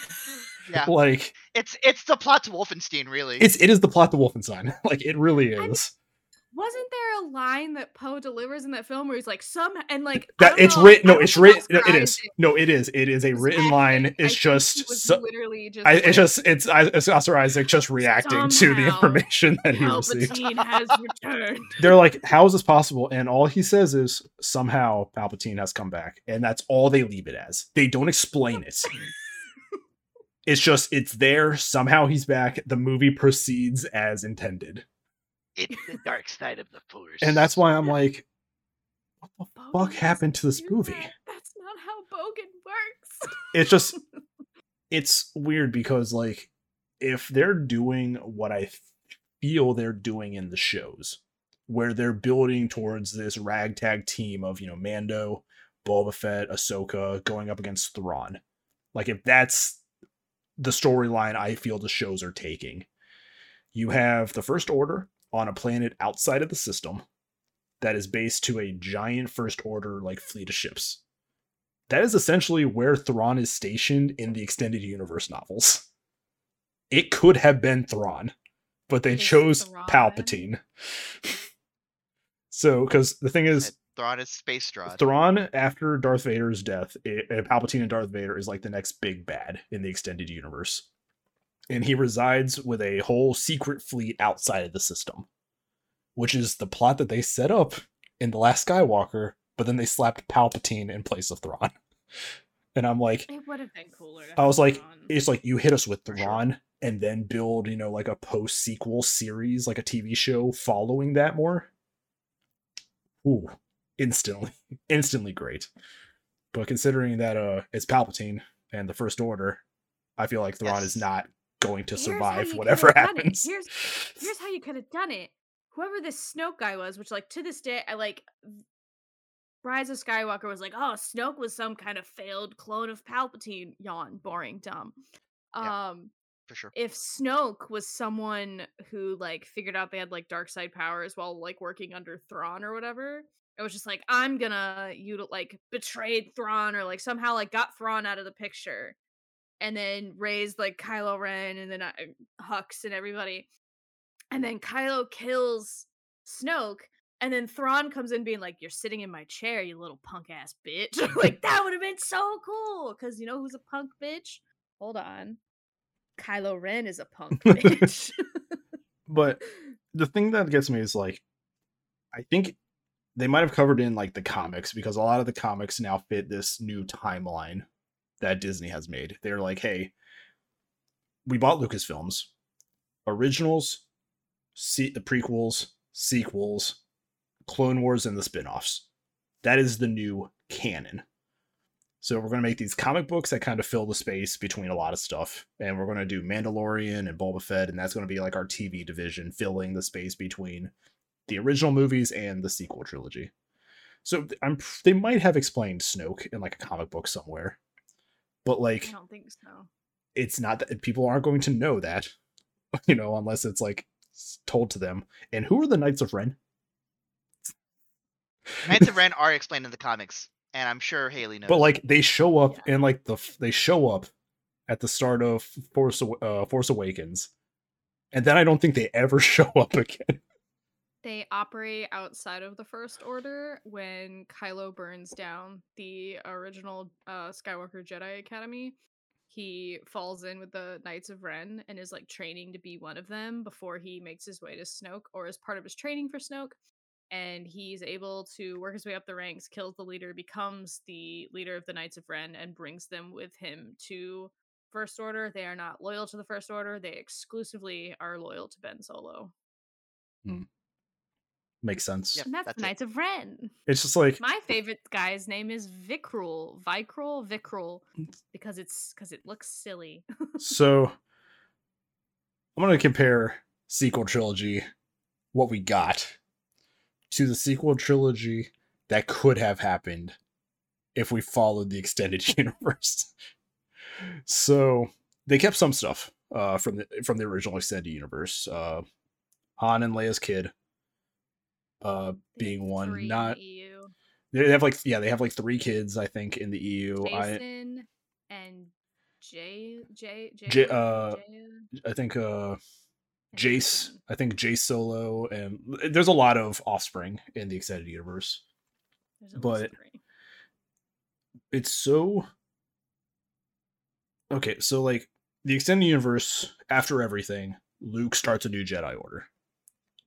Yeah. Like It's it's the plot to Wolfenstein, really. it's it is the plot to Wolfenstein. Like it really I'm- is. Wasn't there a line that Poe delivers in that film where he's like some and like That it's know, written. No, it's written. No, it is. describe No, it is. It is a written line. It's just. So, literally just I, like, it's just. It's. It's Oscar Isaac just reacting to the information that he received. Palpatine has returned. They're like, "How is this possible?" And all he says is, "Somehow Palpatine has come back," and that's all they leave it as. They don't explain it. It's just it's there. Somehow he's back. The movie proceeds as intended. It's the dark side of the force. And that's why I'm like, what the fuck happened to this movie? that. That's not how Bogan works. It's just it's weird because like if they're doing what I feel they're doing in the shows, where they're building towards this ragtag team of you know Mando, Boba Fett, Ahsoka going up against Thrawn, like if that's the storyline I feel the shows are taking, you have the First Order on a planet outside of the system that is based to a giant First Order like fleet of ships. That is essentially where Thrawn is stationed in the extended universe novels. It could have been Thrawn, but they It is chose Thrawn. Palpatine. so, because the thing is, Thrawn is space Thrawn. Thrawn, after Darth Vader's death, i uh, Palpatine and Darth Vader is like the next big bad in the extended universe. And he resides with a whole secret fleet outside of the system, which is the plot that they set up in The Last Skywalker, but then they slapped Palpatine in place of Thrawn. And I'm like, It would have been cooler. I was like, Thrawn. it's like you hit us with sure. Thrawn and then build, you know, like a post sequel series, like a TV show following that more. Ooh, instantly, instantly great. But considering that uh it's Palpatine and the First Order, I feel like Thrawn is not going to survive whatever could've done it. happens. Here's here's how you could have done it. Whoever this Snoke guy was, which like to this day, I like Rise of Skywalker was like, oh, Snoke was some kind of failed clone of Palpatine. Yawn, boring, dumb. Yeah. Um, for sure. if Snoke was someone who like figured out they had like dark side powers while like working under Thrawn or whatever, it was just like I'm gonna you like betrayed Thrawn or like somehow like got Thrawn out of the picture, and then raised like Kylo Ren and then uh, Hux and everybody, and then Kylo kills Snoke. And then Thrawn comes in being like, You're sitting in my chair, you little punk ass bitch. like, that would have been so cool. Cause you know who's a punk bitch? Hold on. Kylo Ren is a punk bitch. But the thing that gets me is like, I think they might have covered in like the comics because a lot of the comics now fit this new timeline that Disney has made. They're like, hey, we bought Lucasfilms, originals, se- the prequels, sequels, Clone Wars, and the spin-offs. That is the new canon. So we're going to make these comic books that kind of fill the space between a lot of stuff, and we're going to do Mandalorian and Boba Fett, and that's going to be like our TV division, filling the space between the original movies and the sequel trilogy. So I'm they might have explained Snoke in like a comic book somewhere, but I like don't think so. it's not that people aren't going to know that, you know, unless it's like told to them. And who are the Knights of Ren? Knights of Ren are explained in the comics, and I'm sure Haley knows. but like they show up Yeah. and like the they show up at the start of Force uh, Force Awakens, and then I don't think they ever show up again. They operate outside of the First Order when Kylo burns down the original uh, Skywalker Jedi Academy. He falls in with the Knights of Ren and is like training to be one of them before he makes his way to Snoke, or as part of his training for Snoke. And he's able to work his way up the ranks, kills the leader, becomes the leader of the Knights of Ren, and brings them with him to First Order. They are not loyal to the First Order. They exclusively are loyal to Ben Solo. Makes sense. Yep. And that's, that's the it. Knights of Ren. It's just like My favorite guy's name is Vicrul, Vicrul, Vicrul, because it's because it looks silly. so. I'm gonna compare sequel trilogy, what we got, to the sequel trilogy that could have happened if we followed the extended universe. so they kept some stuff uh, from the from the original extended universe. Uh, Han and Leia's kid uh, being one, not EU. they have like yeah they have like three kids I think in the EU. I Jacen and Jay, Jay, Jay, J- uh, Jay I think uh Jace, I think Jace Solo, and there's a lot of offspring in the extended universe. There's at least but-. It's so okay. So like the extended universe, after everything, Luke starts a new Jedi Order.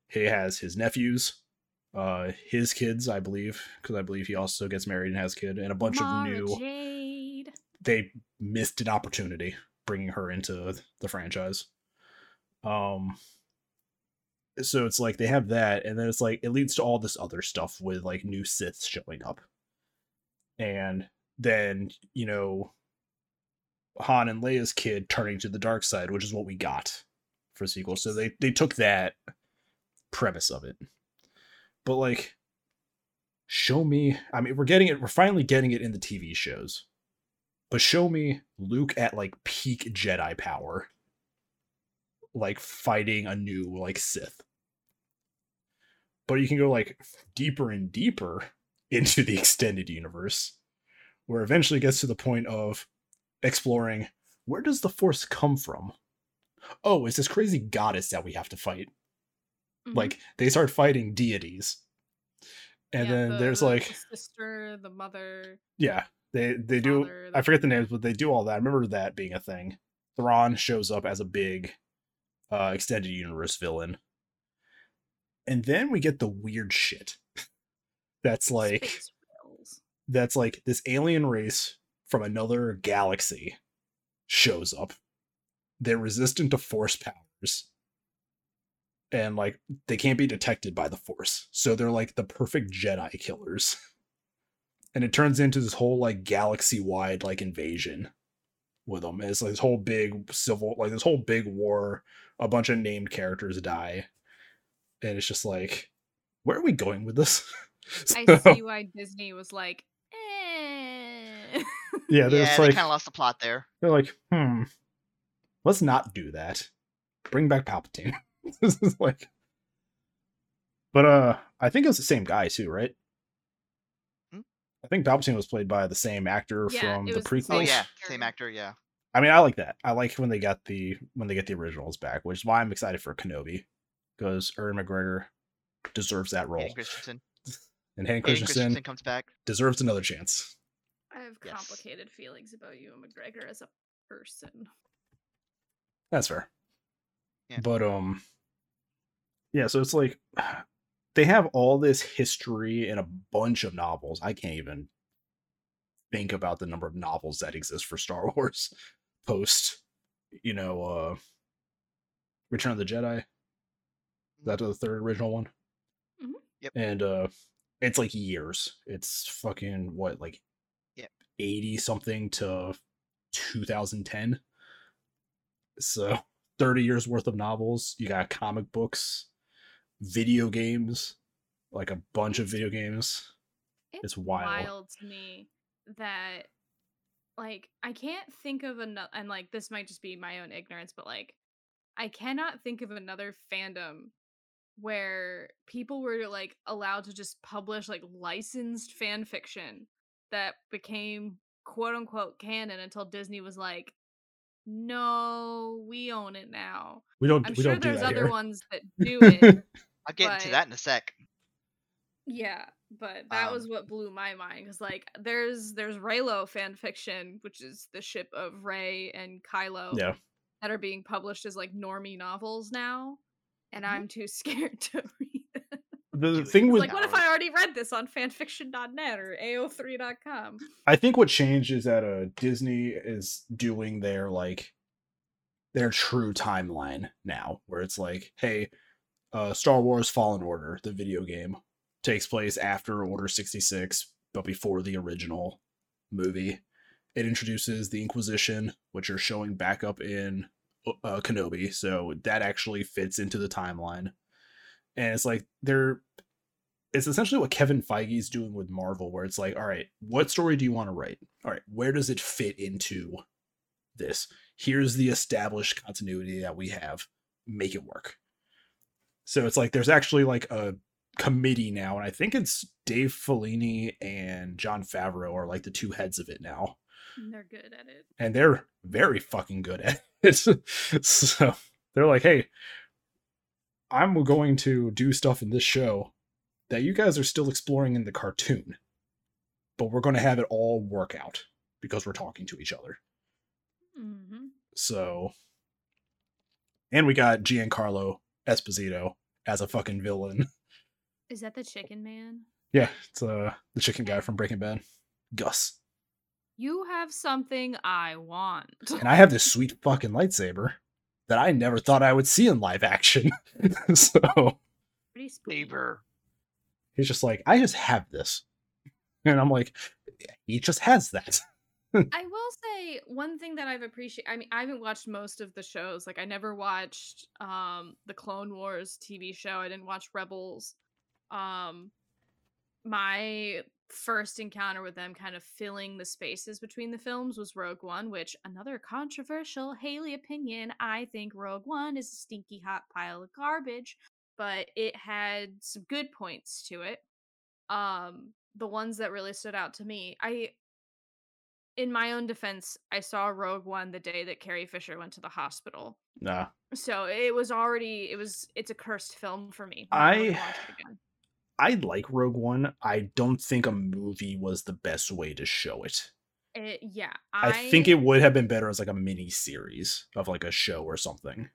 He has his nephews, uh, his kids, I believe, because I believe he also gets married and has kid, and a bunch Mara of new. Jade. They missed an opportunity bringing her into the franchise. Um, so it's like they have that, and then it's like it leads to all this other stuff with like new Siths showing up, and then you know Han and Leia's kid turning to the dark side, which is what we got for sequel. So they they took that premise of it, but like show me. I mean, we're getting it. We're finally getting it in the TV shows, but show me Luke at like peak Jedi power like fighting a new like Sith. But you can go like deeper and deeper into the extended universe, where eventually gets to the point of exploring where does the force come from? Oh, it's this crazy goddess that we have to fight. Mhm. Like they start fighting deities. And Yeah, then the- there's the like sister, the mother. yeah, they they do father, I forget the names, but they do all that. I remember that being a thing. Thrawn shows up as a big uh extended universe villain. And then we get the weird shit. That's like that's like this alien race from another galaxy shows up. They're resistant to force powers. And like they can't be detected by the force. So they're like the perfect Jedi killers. And it turns into this whole like galaxy-wide like invasion with them. It's like this whole big civil like this whole big war. A bunch of named characters die. And it's just like, where are we going with this? I So- see why Disney was like, eh. yeah, there's yeah, they like kind of lost the plot there. They're like, hmm, let's not do that. Bring back Palpatine. this is like, but uh, I think it was the same guy too, right? Hmm? I think Palpatine was played by the same actor Yeah, from the was the prequels. Oh same yeah, same actor. Yeah. I mean, I like that. I like when they got the when they get the originals back, which is why I'm excited for Kenobi because Ewan McGregor deserves that role, Hayden Christensen. and Hayden Hayden Christensen Christensen comes back. deserves another chance. I have Yes. complicated feelings about Ewan McGregor as a person. That's fair. Yeah. But um yeah, so it's like they have all this history in a bunch of novels. I can't even think about the number of novels that exist for Star Wars post, you know, uh Return of the Jedi. Is that the third original one? Mhm. Yep. And uh it's like years. It's fucking what, like Yep. 80 something to 2010. So 30 years worth of novels. You got comic books, video games, like a bunch of video games. It's wild. wild to me that like I can't think of another and like this might just be my own ignorance, but like I cannot think of another fandom where people were like allowed to just publish like licensed fan fiction that became quote unquote canon until Disney was like, No, we own it now. We don't I'm we sure don't do there's that other here. ones that do it. I'll get into that in a sec. Yeah, but that was Um, what blew my mind because like there's there's Reylo fan fiction, which is the ship of Rey and Kylo Yeah. that are being published as like normie novels now, and Mhm. I'm too scared to read. The thing it. with like, what if I already read this on fanfiction.net or AO3.com? I think what changed is that uh Disney is doing their like their true timeline now, where it's like, hey, uh Star Wars Fallen Order, the video game, takes place after Order 66, but before the original movie. It introduces the Inquisition, which are showing back up in uh, Kenobi, so that actually fits into the timeline. And it's like they're it's essentially what Kevin Feige is doing with Marvel, where it's like, all right, what story do you want to write? All right, where does it fit into this? Here's the established continuity that we have. Make it work. So it's like there's actually like a committee now, and I think it's Dave Filoni and Jon Favreau are like the two heads of it now, And they're good at it. and they're very fucking good at it. so they're like, hey, I'm going to do stuff in this show that you guys are still exploring in the cartoon, but we're going to have it all work out because we're talking to each other. hmm So, and we got Giancarlo Esposito as a fucking villain. Is that the Chicken Man? Yeah, it's uh the chicken guy from Breaking Bad, Gus. You have something I want. And I have this sweet fucking lightsaber. That I never thought I would see in live action. so Pretty spooky. Saber. he's just like, I just have this. And I'm like, he just has that. I will say one thing that I've appreciated. I mean, I haven't watched most of the shows. Like, I never watched um the Clone Wars TV show. I didn't watch Rebels. Um, my first encounter with them, kind of filling the spaces between the films, was Rogue One. Which another controversial Haley opinion. I think Rogue One is a stinky hot pile of garbage, but it had some good points to it. Um, the ones that really stood out to me, I in my own defense, I saw Rogue One the day that Carrie Fisher went to the hospital. Nah. So it was already it was it's a cursed film for me. I I watch it again. I like Rogue One. I don't think a movie was the best way to show it. It- yeah, I, I, think it would have been better as like a mini series of like a show or something.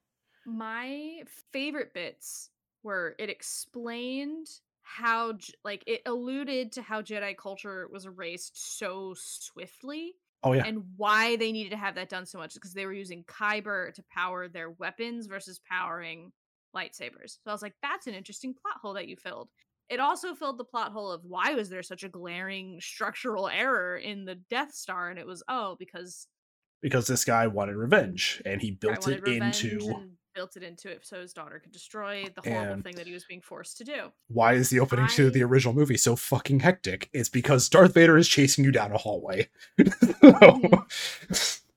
my favorite bits were it explained how like it alluded to how Jedi culture was erased so swiftly Oh yeah. and why they needed to have that done so much because they were using kyber to power their weapons versus powering lightsabers. So I was like, that's an interesting plot hole that you filled. It also filled the plot hole of why was there such a glaring structural error in the Death Star, and it was oh because because this guy wanted revenge and he built it into built it into it so his daughter could destroy the horrible And- thing that he was being forced to do. why is the opening to the original movie so fucking hectic? It's because Darth Vader is chasing you down a hallway. in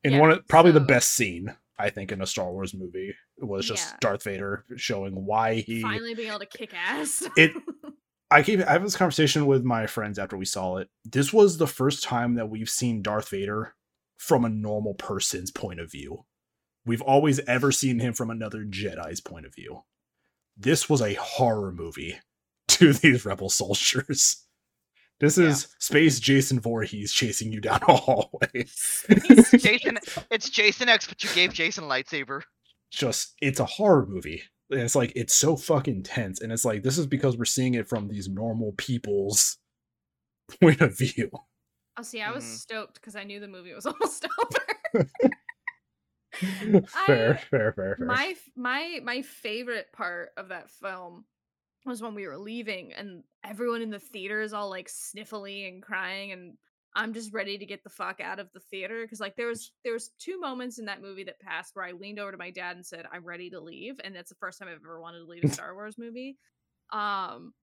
Yeah, one of probably the best scene, I think, in a Star Wars movie was just Yeah. Darth Vader showing why he Finally being able to kick ass. It- I keep I have this conversation with my friends after we saw it. This was the first time that we've seen Darth Vader from a normal person's point of view. We've always ever seen him from another Jedi's point of view. This was a horror movie to these rebel soldiers. This is space Jason Voorhees chasing you down a hallway. Jason, it's Jason X, but you gave Jason a lightsaber. just it's a horror movie. And it's like it's so fucking tense, and it's like this is because we're seeing it from these normal people's point of view. Oh, see, I was Mhm. stoked because I knew the movie was almost over. fair, I- fair, fair, fair. my my my favorite part of that film was when we were leaving and everyone in the theater is all like sniffly and crying and I'm just ready to get the fuck out of the theater because like there was there was two moments in that movie that passed where I leaned over to my dad and said I'm ready to leave and that's the first time I've ever wanted to leave a Star Wars movie. Um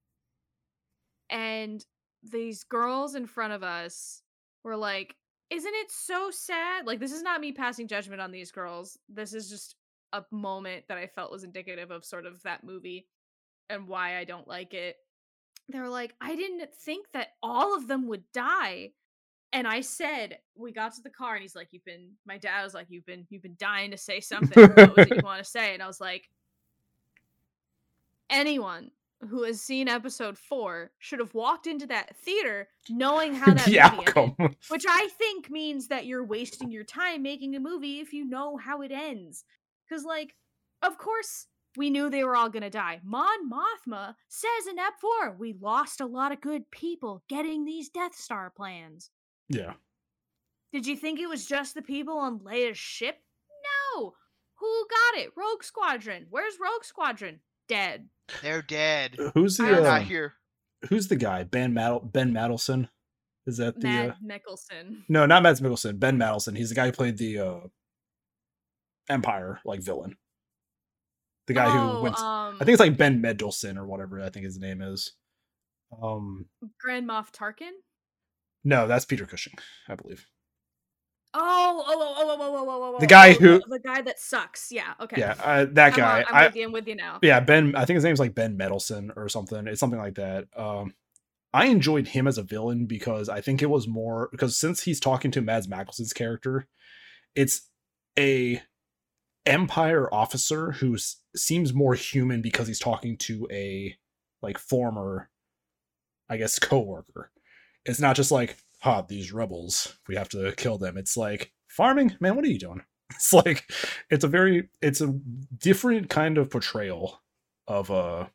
and these girls in front of us were like isn't it so sad? Like, this is not me passing judgment on these girls. This is just a moment that I felt was indicative of sort of that movie and why I don't like it. They were like, I didn't think that all of them would die. And I said, we got to the car and he's like, You've been my dad was like, You've been you've been dying to say something. What was it you want to say? And I was like, anyone who has seen episode four should have walked into that theater knowing how that the movie ended. Which I think means that you're wasting your time making a movie if you know how it ends. Because, like, of course, we knew they were all gonna die. Mon Mothma says in Ep 4, we lost a lot of good people getting these Death Star plans. Yeah. Did you think it was just the people on Leia's ship? No! Who got it? Rogue Squadron. Where's Rogue Squadron? Dead. They're dead. Who's the don't They're uh, not here. who's the guy? Ben Madel Ben Madelson? Is that the uh, Mad Mickelson. no, not Mads Mikkelsen. Ben Madelson. He's the guy who played the uh, Empire like villain. The guy oh, who went. um, I think it's like Ben Mendelsohn or whatever. I think his name is. Um, Grand Moff Tarkin. No, that's Peter Cushing, I believe. Oh, oh, oh, oh, oh, oh, oh, oh, oh, oh the guy oh, who, the, guy that sucks. Yeah. Okay. Yeah, uh, that I'm guy. On, I'm, I, with you. Now. Yeah, Ben. I think his name's like Ben Medelson or something. It's something like that. Um, I enjoyed him as a villain because I think it was more because since he's talking to Mads Mikkelsen's character, it's a Empire officer who seems more human because he's talking to a like former, I guess, coworker it's not just like, "Ha, these rebels, we have to kill them." It's like, "Farming, man, what are you doing?" It's like, it's a very, it's a different kind of portrayal of a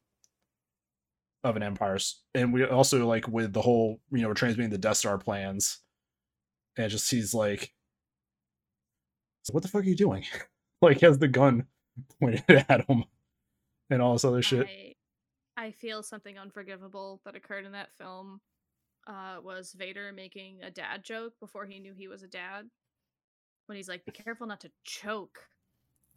of an empire, and we also like with the whole, you know, transmitting the Death Star plans, and just he's like, so what the fuck are you doing? like, has the gun pointed at him and all this other shit. I, I feel something unforgivable that occurred in that film uh, was Vader making a dad joke before he knew he was a dad. When he's like, "Be careful not to choke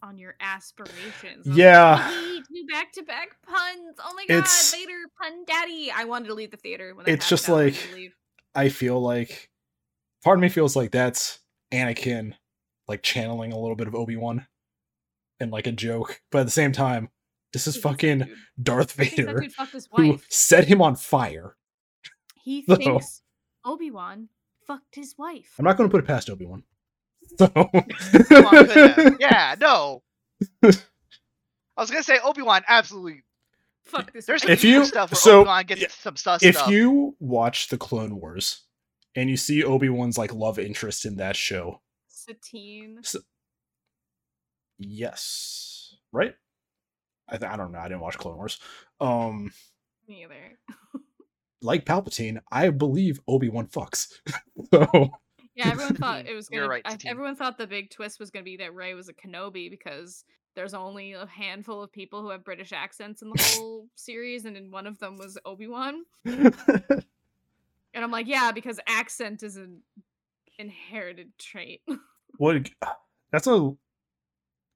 on your aspirations." Yeah. "He do back to back puns. Oh my god, It's- Vader pun daddy! I wanted to leave the theater when It's just happened, I like- I feel like part of me feels like that's Anakin like channeling a little bit of Obi-Wan and like a joke, but at the same time, this is He thinks that fucking Darth he thinks that Vader dude fucked his who set him on fire. He So- thinks Obi Wan fucked his wife. I'm not going to put it past Obi-Wan. So Obi-Wan could have. Yeah, no. I was gonna say Obi Wan absolutely. Fuck this. There's wife. some If you- stuff where so, Obi Wan gets yeah, some sus if stuff. you watch the Clone Wars and you see Obi-Wan's like love interest in that show, Satine. yes, right? I, th- I don't know. I didn't watch Clone Wars. Um, Me either. like Palpatine, I believe Obi Wan fucks. so Yeah, everyone thought it was gonna. right, I- everyone thought the big twist was gonna be that Rey was a Kenobi because there's only a handful of people who have British accents in the whole series, and then one of them was Obi Wan. And I'm like, yeah, because accent is an inherited trait. what? That's a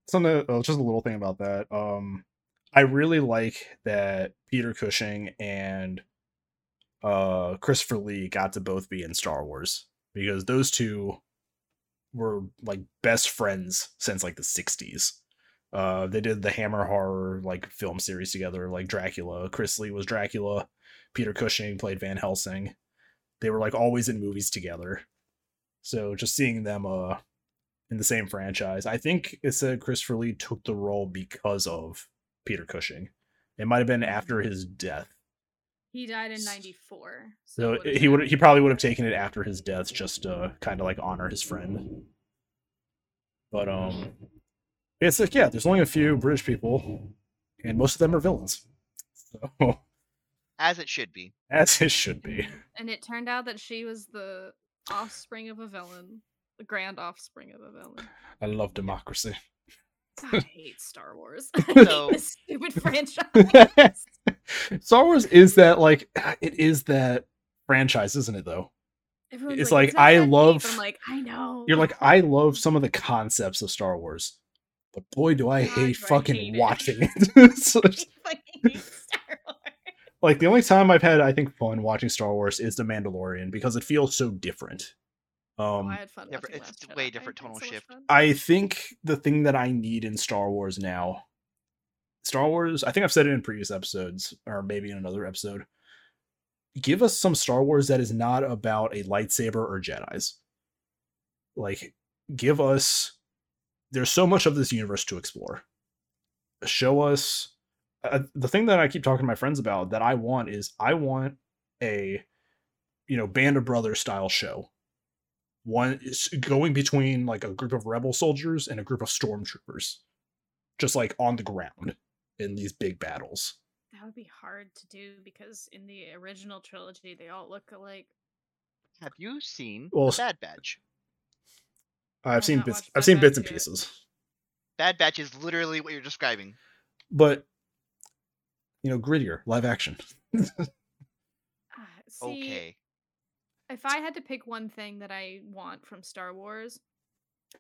something. Uh, just a little thing about that. Um, I really like that Peter Cushing and uh Christopher Lee got to both be in Star Wars because those two were like best friends since like the 60s. Uh they did the Hammer horror like film series together like Dracula. Chris Lee was Dracula. Peter Cushing played Van Helsing. They were like always in movies together. So just seeing them uh in the same franchise. I think it said Christopher Lee took the role because of Peter Cushing. It might have been after his death. He died in '94, So it would've he would he probably would have taken it after his death just to kind of like honor his friend. But um it's like yeah, there's only a few British people and most of them are villains. So as it should be. as it should be. And it turned out that she was the offspring of a villain, the grand offspring of a villain. I love democracy. I hate Star Wars. I hate So- this stupid franchise. Star Wars is that like ah, it is that franchise, isn't it though? Everyone's It's like, like, I love- I'm like, I know. You're like, I love some of the concepts of Star Wars, but boy, do I God, hate do I fucking hate watching it. So I hate like the only time I've had, I think, fun watching Star Wars is The Mandalorian because it feels so different. Oh, Um, I had fun Yeah, it's Last way Jedi. different I tonal so shift. I think the thing that I need in Star Wars now, Star Wars, I think I've said it in previous episodes, or maybe in another episode. Give us some Star Wars that is not about a lightsaber or Jedi's. Like, give us. There's so much of this universe to explore. Show us. Uh, the thing that I keep talking to my friends about that I want is I want a, you know, Band of Brothers style show one is going between like a group of rebel soldiers and a group of stormtroopers just like on the ground in these big battles That would be hard to do because in the original trilogy, they all look alike. Have you seen Well, the Bad Batch? i've I've seen bits i've Bad seen bits and yet. pieces Bad Batch is literally what you're describing. but you know grittier live action Ah, See, Okay. If I had to pick one thing that I want from Star Wars,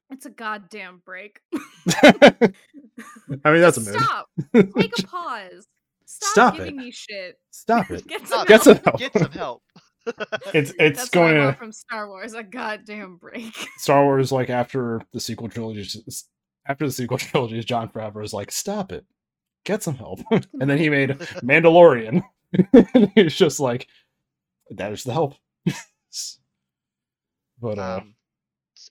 it's a goddamn break. i mean that's a Just Stop. Take a pause. Stop, Stop giving it. me shit. stop it Get some get some help. help Get some help. it's it's That's going what I to from Star Wars. A goddamn break. star wars like after the sequel trilogy after the sequel trilogy jon favreau is like stop it get some help and then he made Mandalorian. He's just like, "That is the help. But uh, um,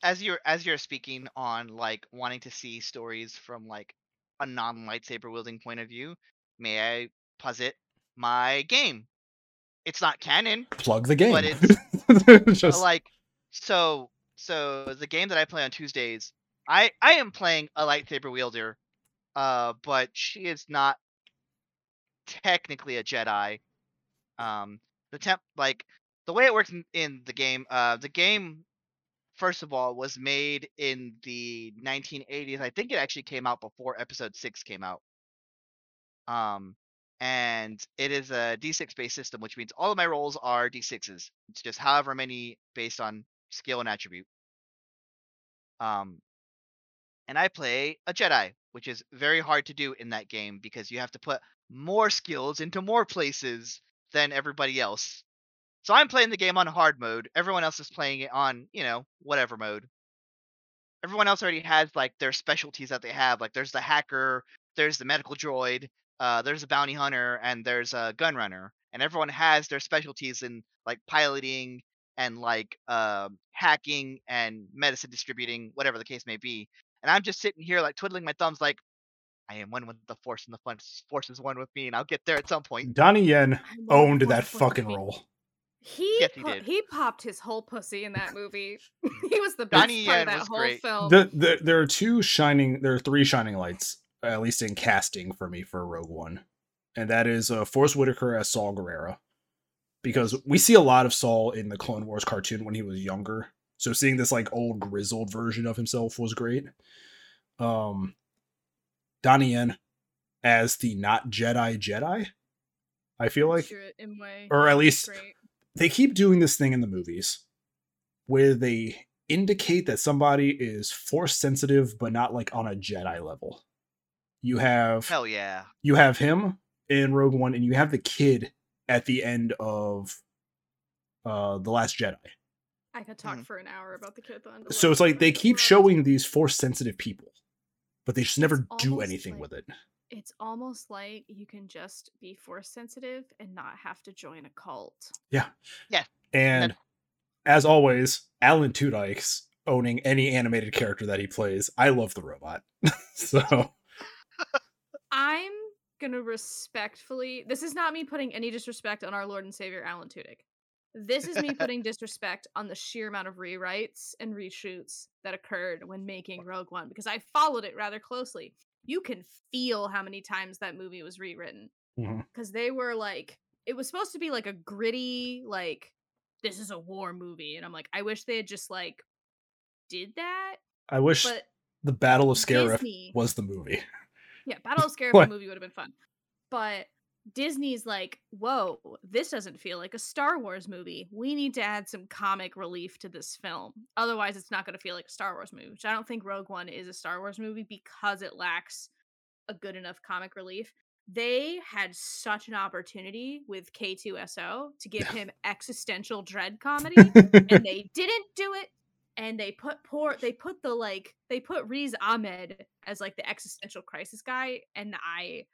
as you're as you're speaking on like wanting to see stories from like a non lightsaber wielding point of view, may I posit my game? It's not canon, plug the game. but it's just like so so the game that I play on Tuesdays, I I am playing a lightsaber wielder, uh, but she is not technically a Jedi. Um, the temp like the way it works in, in the game, uh, the game first of all, was made in the 1980s. I think it actually came out before Episode Six came out. Um, and it is a D6 based system, which means all of my rolls are D6s. It's just however many based on skill and attribute. Um, and I play a Jedi, which is very hard to do in that game because you have to put more skills into more places than everybody else. So I'm playing the game on hard mode. Everyone else is playing it on, you know, whatever mode. Everyone else already has like their specialties that they have. Like there's the hacker, there's the medical droid, uh, there's a bounty hunter, and there's a gun runner. And everyone has their specialties in like piloting and like uh, hacking and medicine distributing, whatever the case may be. And I'm just sitting here like twiddling my thumbs, like I am one with the force, and the force is one with me, and I'll get there at some point. Donnie Yen owned that fucking Feet. role. He Yes, he pu- did. he popped his whole pussy in that movie. he was the best Donnie part Yen of that was whole great. film. The, the, there are two shining, there are three shining lights, at least in casting for me for Rogue One, and that is uh, Forest Whitaker as Saw Gerrera, because we see a lot of Saul in the Clone Wars cartoon when he was younger. So seeing this like old grizzled version of himself was great. Um, Donnie Yen as the not Jedi Jedi. I feel like, Chirrut Îmwe, or at least great. They keep doing this thing in the movies where they indicate that somebody is force sensitive but not like on a jedi level you have Hell yeah. you have him in rogue one and you have the kid at the end of uh the last jedi I could talk Mhm. for an hour about the kid at the so it's like they keep showing these force sensitive people but they just never It's do anything like- with it It's almost like you can just be force sensitive and not have to join a cult. Yeah. Yeah. And as always alan tudyk's owning any animated character that he plays i love the robot so I'm gonna respectfully. This is not me putting any disrespect on our Lord and Savior Alan Tudyk. This is me putting disrespect on the sheer amount of rewrites and reshoots that occurred when making Rogue One because I followed it rather closely. You can feel how many times that movie was rewritten. Mm-hmm. Because they were like, it was supposed to be like a gritty, like this is a war movie, and I'm like, I wish they had just like did that, i wish but the battle of scarif Disney, was the movie. Yeah, Battle of Scarif movie would have been fun. But Disney's like, whoa, this doesn't feel like a Star Wars movie. We need to add some comic relief to this film. Otherwise, it's not going to feel like a Star Wars movie, which I don't think Rogue One is a Star Wars movie because it lacks a good enough comic relief. They had such an opportunity with K2SO to give him existential dread comedy and they didn't do it and they put poor they put the like they put Riz Ahmed as like the existential crisis guy and I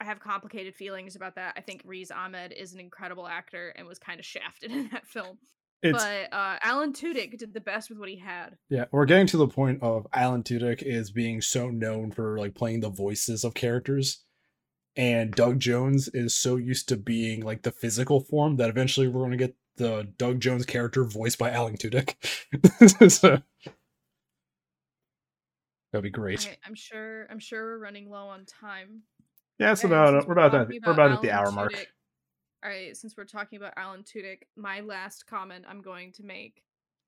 I have complicated feelings about that. I think Riz Ahmed is an incredible actor and was kind of shafted in that film. it's but uh Alan Tudyk did the best with what he had. yeah we're getting to the point of alan tudyk is being so known for like playing the voices of characters and doug jones is so used to being like the physical form that eventually we're going to get the doug jones character voiced by alan tudyk so, that'd be great Okay, I'm sure I'm sure we're running low on time. Yeah it's about since we're about at we're about at the hour mark All right, since we're talking about Alan Tudyk, my last comment I'm going to make,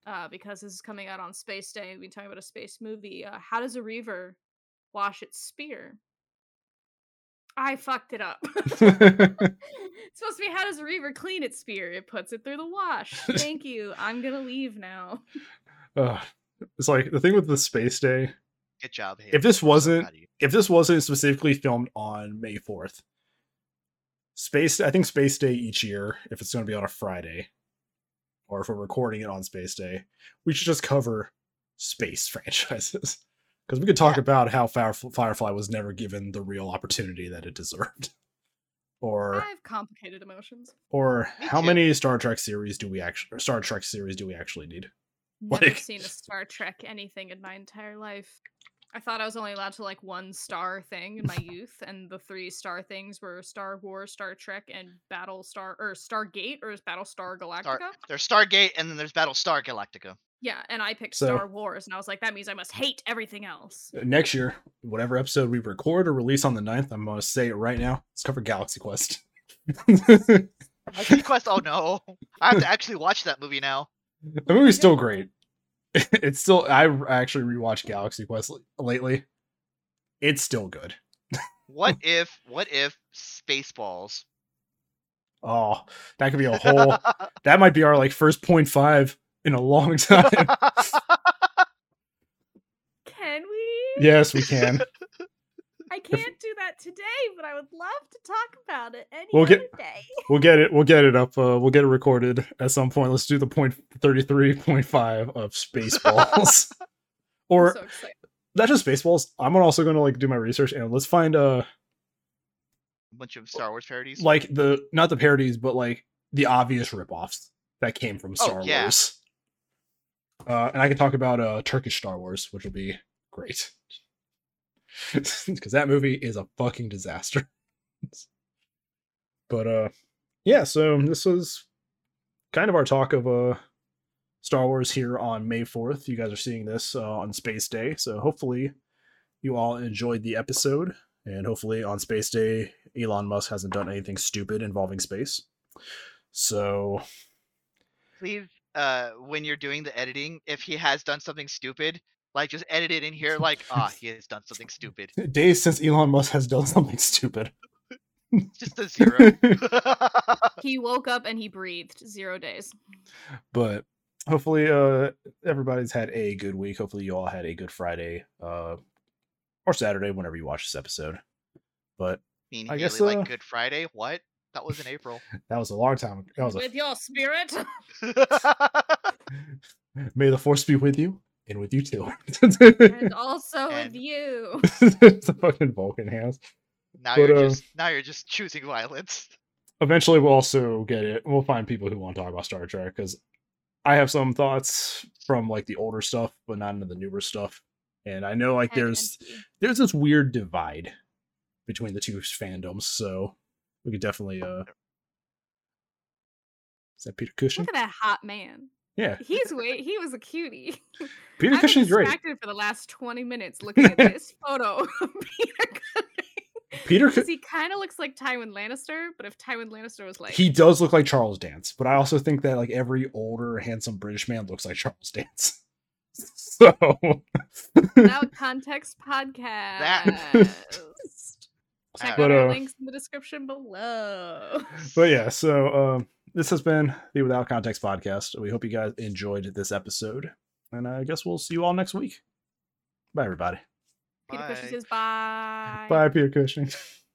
uh, because this is coming out on Space Day, we've been talking about a space movie. Uh, how does a Reaver wash its spear? I fucked it up. it's supposed to be how does a Reaver clean its spear? It puts it through the wash. Thank you. I'm gonna leave now. Ugh. it's like the thing with the space day Good job. If this wasn't- proud of you. if this wasn't specifically filmed on May 4th, Space I think Space Day each year, if it's going to be on a Friday, or if we're recording it on Space Day, we should just cover space franchises. Because we could talk Yeah. about how Firefly was never given the real opportunity that it deserved. Or I have complicated emotions. or Me how too. many Star Trek series do we actually Star Trek series do we actually need? Never Like- seen a Star Trek anything in my entire life. I thought I was only allowed to like one star thing in my youth, and the three star things were Star Wars, Star Trek, and Battle Star or Stargate or is Battlestar Galactica? Star, there's Stargate and then there's Battlestar Galactica. Yeah, and I picked So- Star Wars, and I was like, that means I must hate everything else. Uh, next year, whatever episode we record or release on the 9th, I'm going to say it right now. Let's cover Galaxy Quest. Galaxy Quest. Oh no, I have to actually watch that movie now. The movie's still great. It's still I actually rewatched Galaxy Quest lately. It's still good. What if what if Spaceballs? Oh, that could be a whole that might be our like first point five in a long time. Can we? yes, we can. I can't do that today, but I would love to talk about it any We'll other get- day. We'll get it. We'll get it up. Uh, we'll get it recorded at some point. Let's do the point thirty three point five of Spaceballs, or so not just Spaceballs. I'm also going to like do my research and let's find uh A bunch of Star Wars parodies. like the not the parodies, but like the obvious ripoffs that came from Oh, Star yeah. Wars. Uh, and I can talk about uh Turkish Star Wars, which will be great because that movie is a fucking disaster. but uh, yeah. So this was kind of our talk of uh Star Wars here on May fourth. You guys are seeing this uh, on Space Day, so hopefully you all enjoyed the episode. And hopefully on Space Day, Elon Musk hasn't done anything stupid involving space. So Please, uh, when you're doing the editing, if he has done something stupid, like just edit it in here. Like, ah, he has done something stupid. days since Elon Musk has done something stupid. Just a zero. He woke up and he breathed. Zero days. but hopefully uh everybody's had a good week. Hopefully you all had a good Friday uh or Saturday whenever you watch this episode. But mean, I I guess, really uh, like Good Friday. What? That was in April. that was a long time. That was a With your spirit. May the force be with you and with you too. and also And- with you. it's a fucking Vulcan hands. now But, you're uh, just now you're just choosing violence. eventually we'll also get it we'll find people who want to talk about star trek because i have some thoughts from like the older stuff but not into the newer stuff and i know like there's there's this weird divide between the two fandoms so we could definitely uh is that peter cushing Look at that hot man. Yeah He's wait. He was a cutie. peter I've been cushing's great distracted for the last twenty minutes looking at this photo of Peter Cushing. peter Cu- Because he kind of looks like Tywin Lannister, but if Tywin Lannister was like he does look like charles dance but i also think that like every older handsome british man looks like charles dance so without context podcast. Check But, out our uh, links in the description below. but yeah, so um, this has been the Without Context podcast. We hope you guys enjoyed this episode, and I guess we'll see you all next week. Bye, everybody. Peter Cushing Bye. says bye. Bye, Peter Cushing.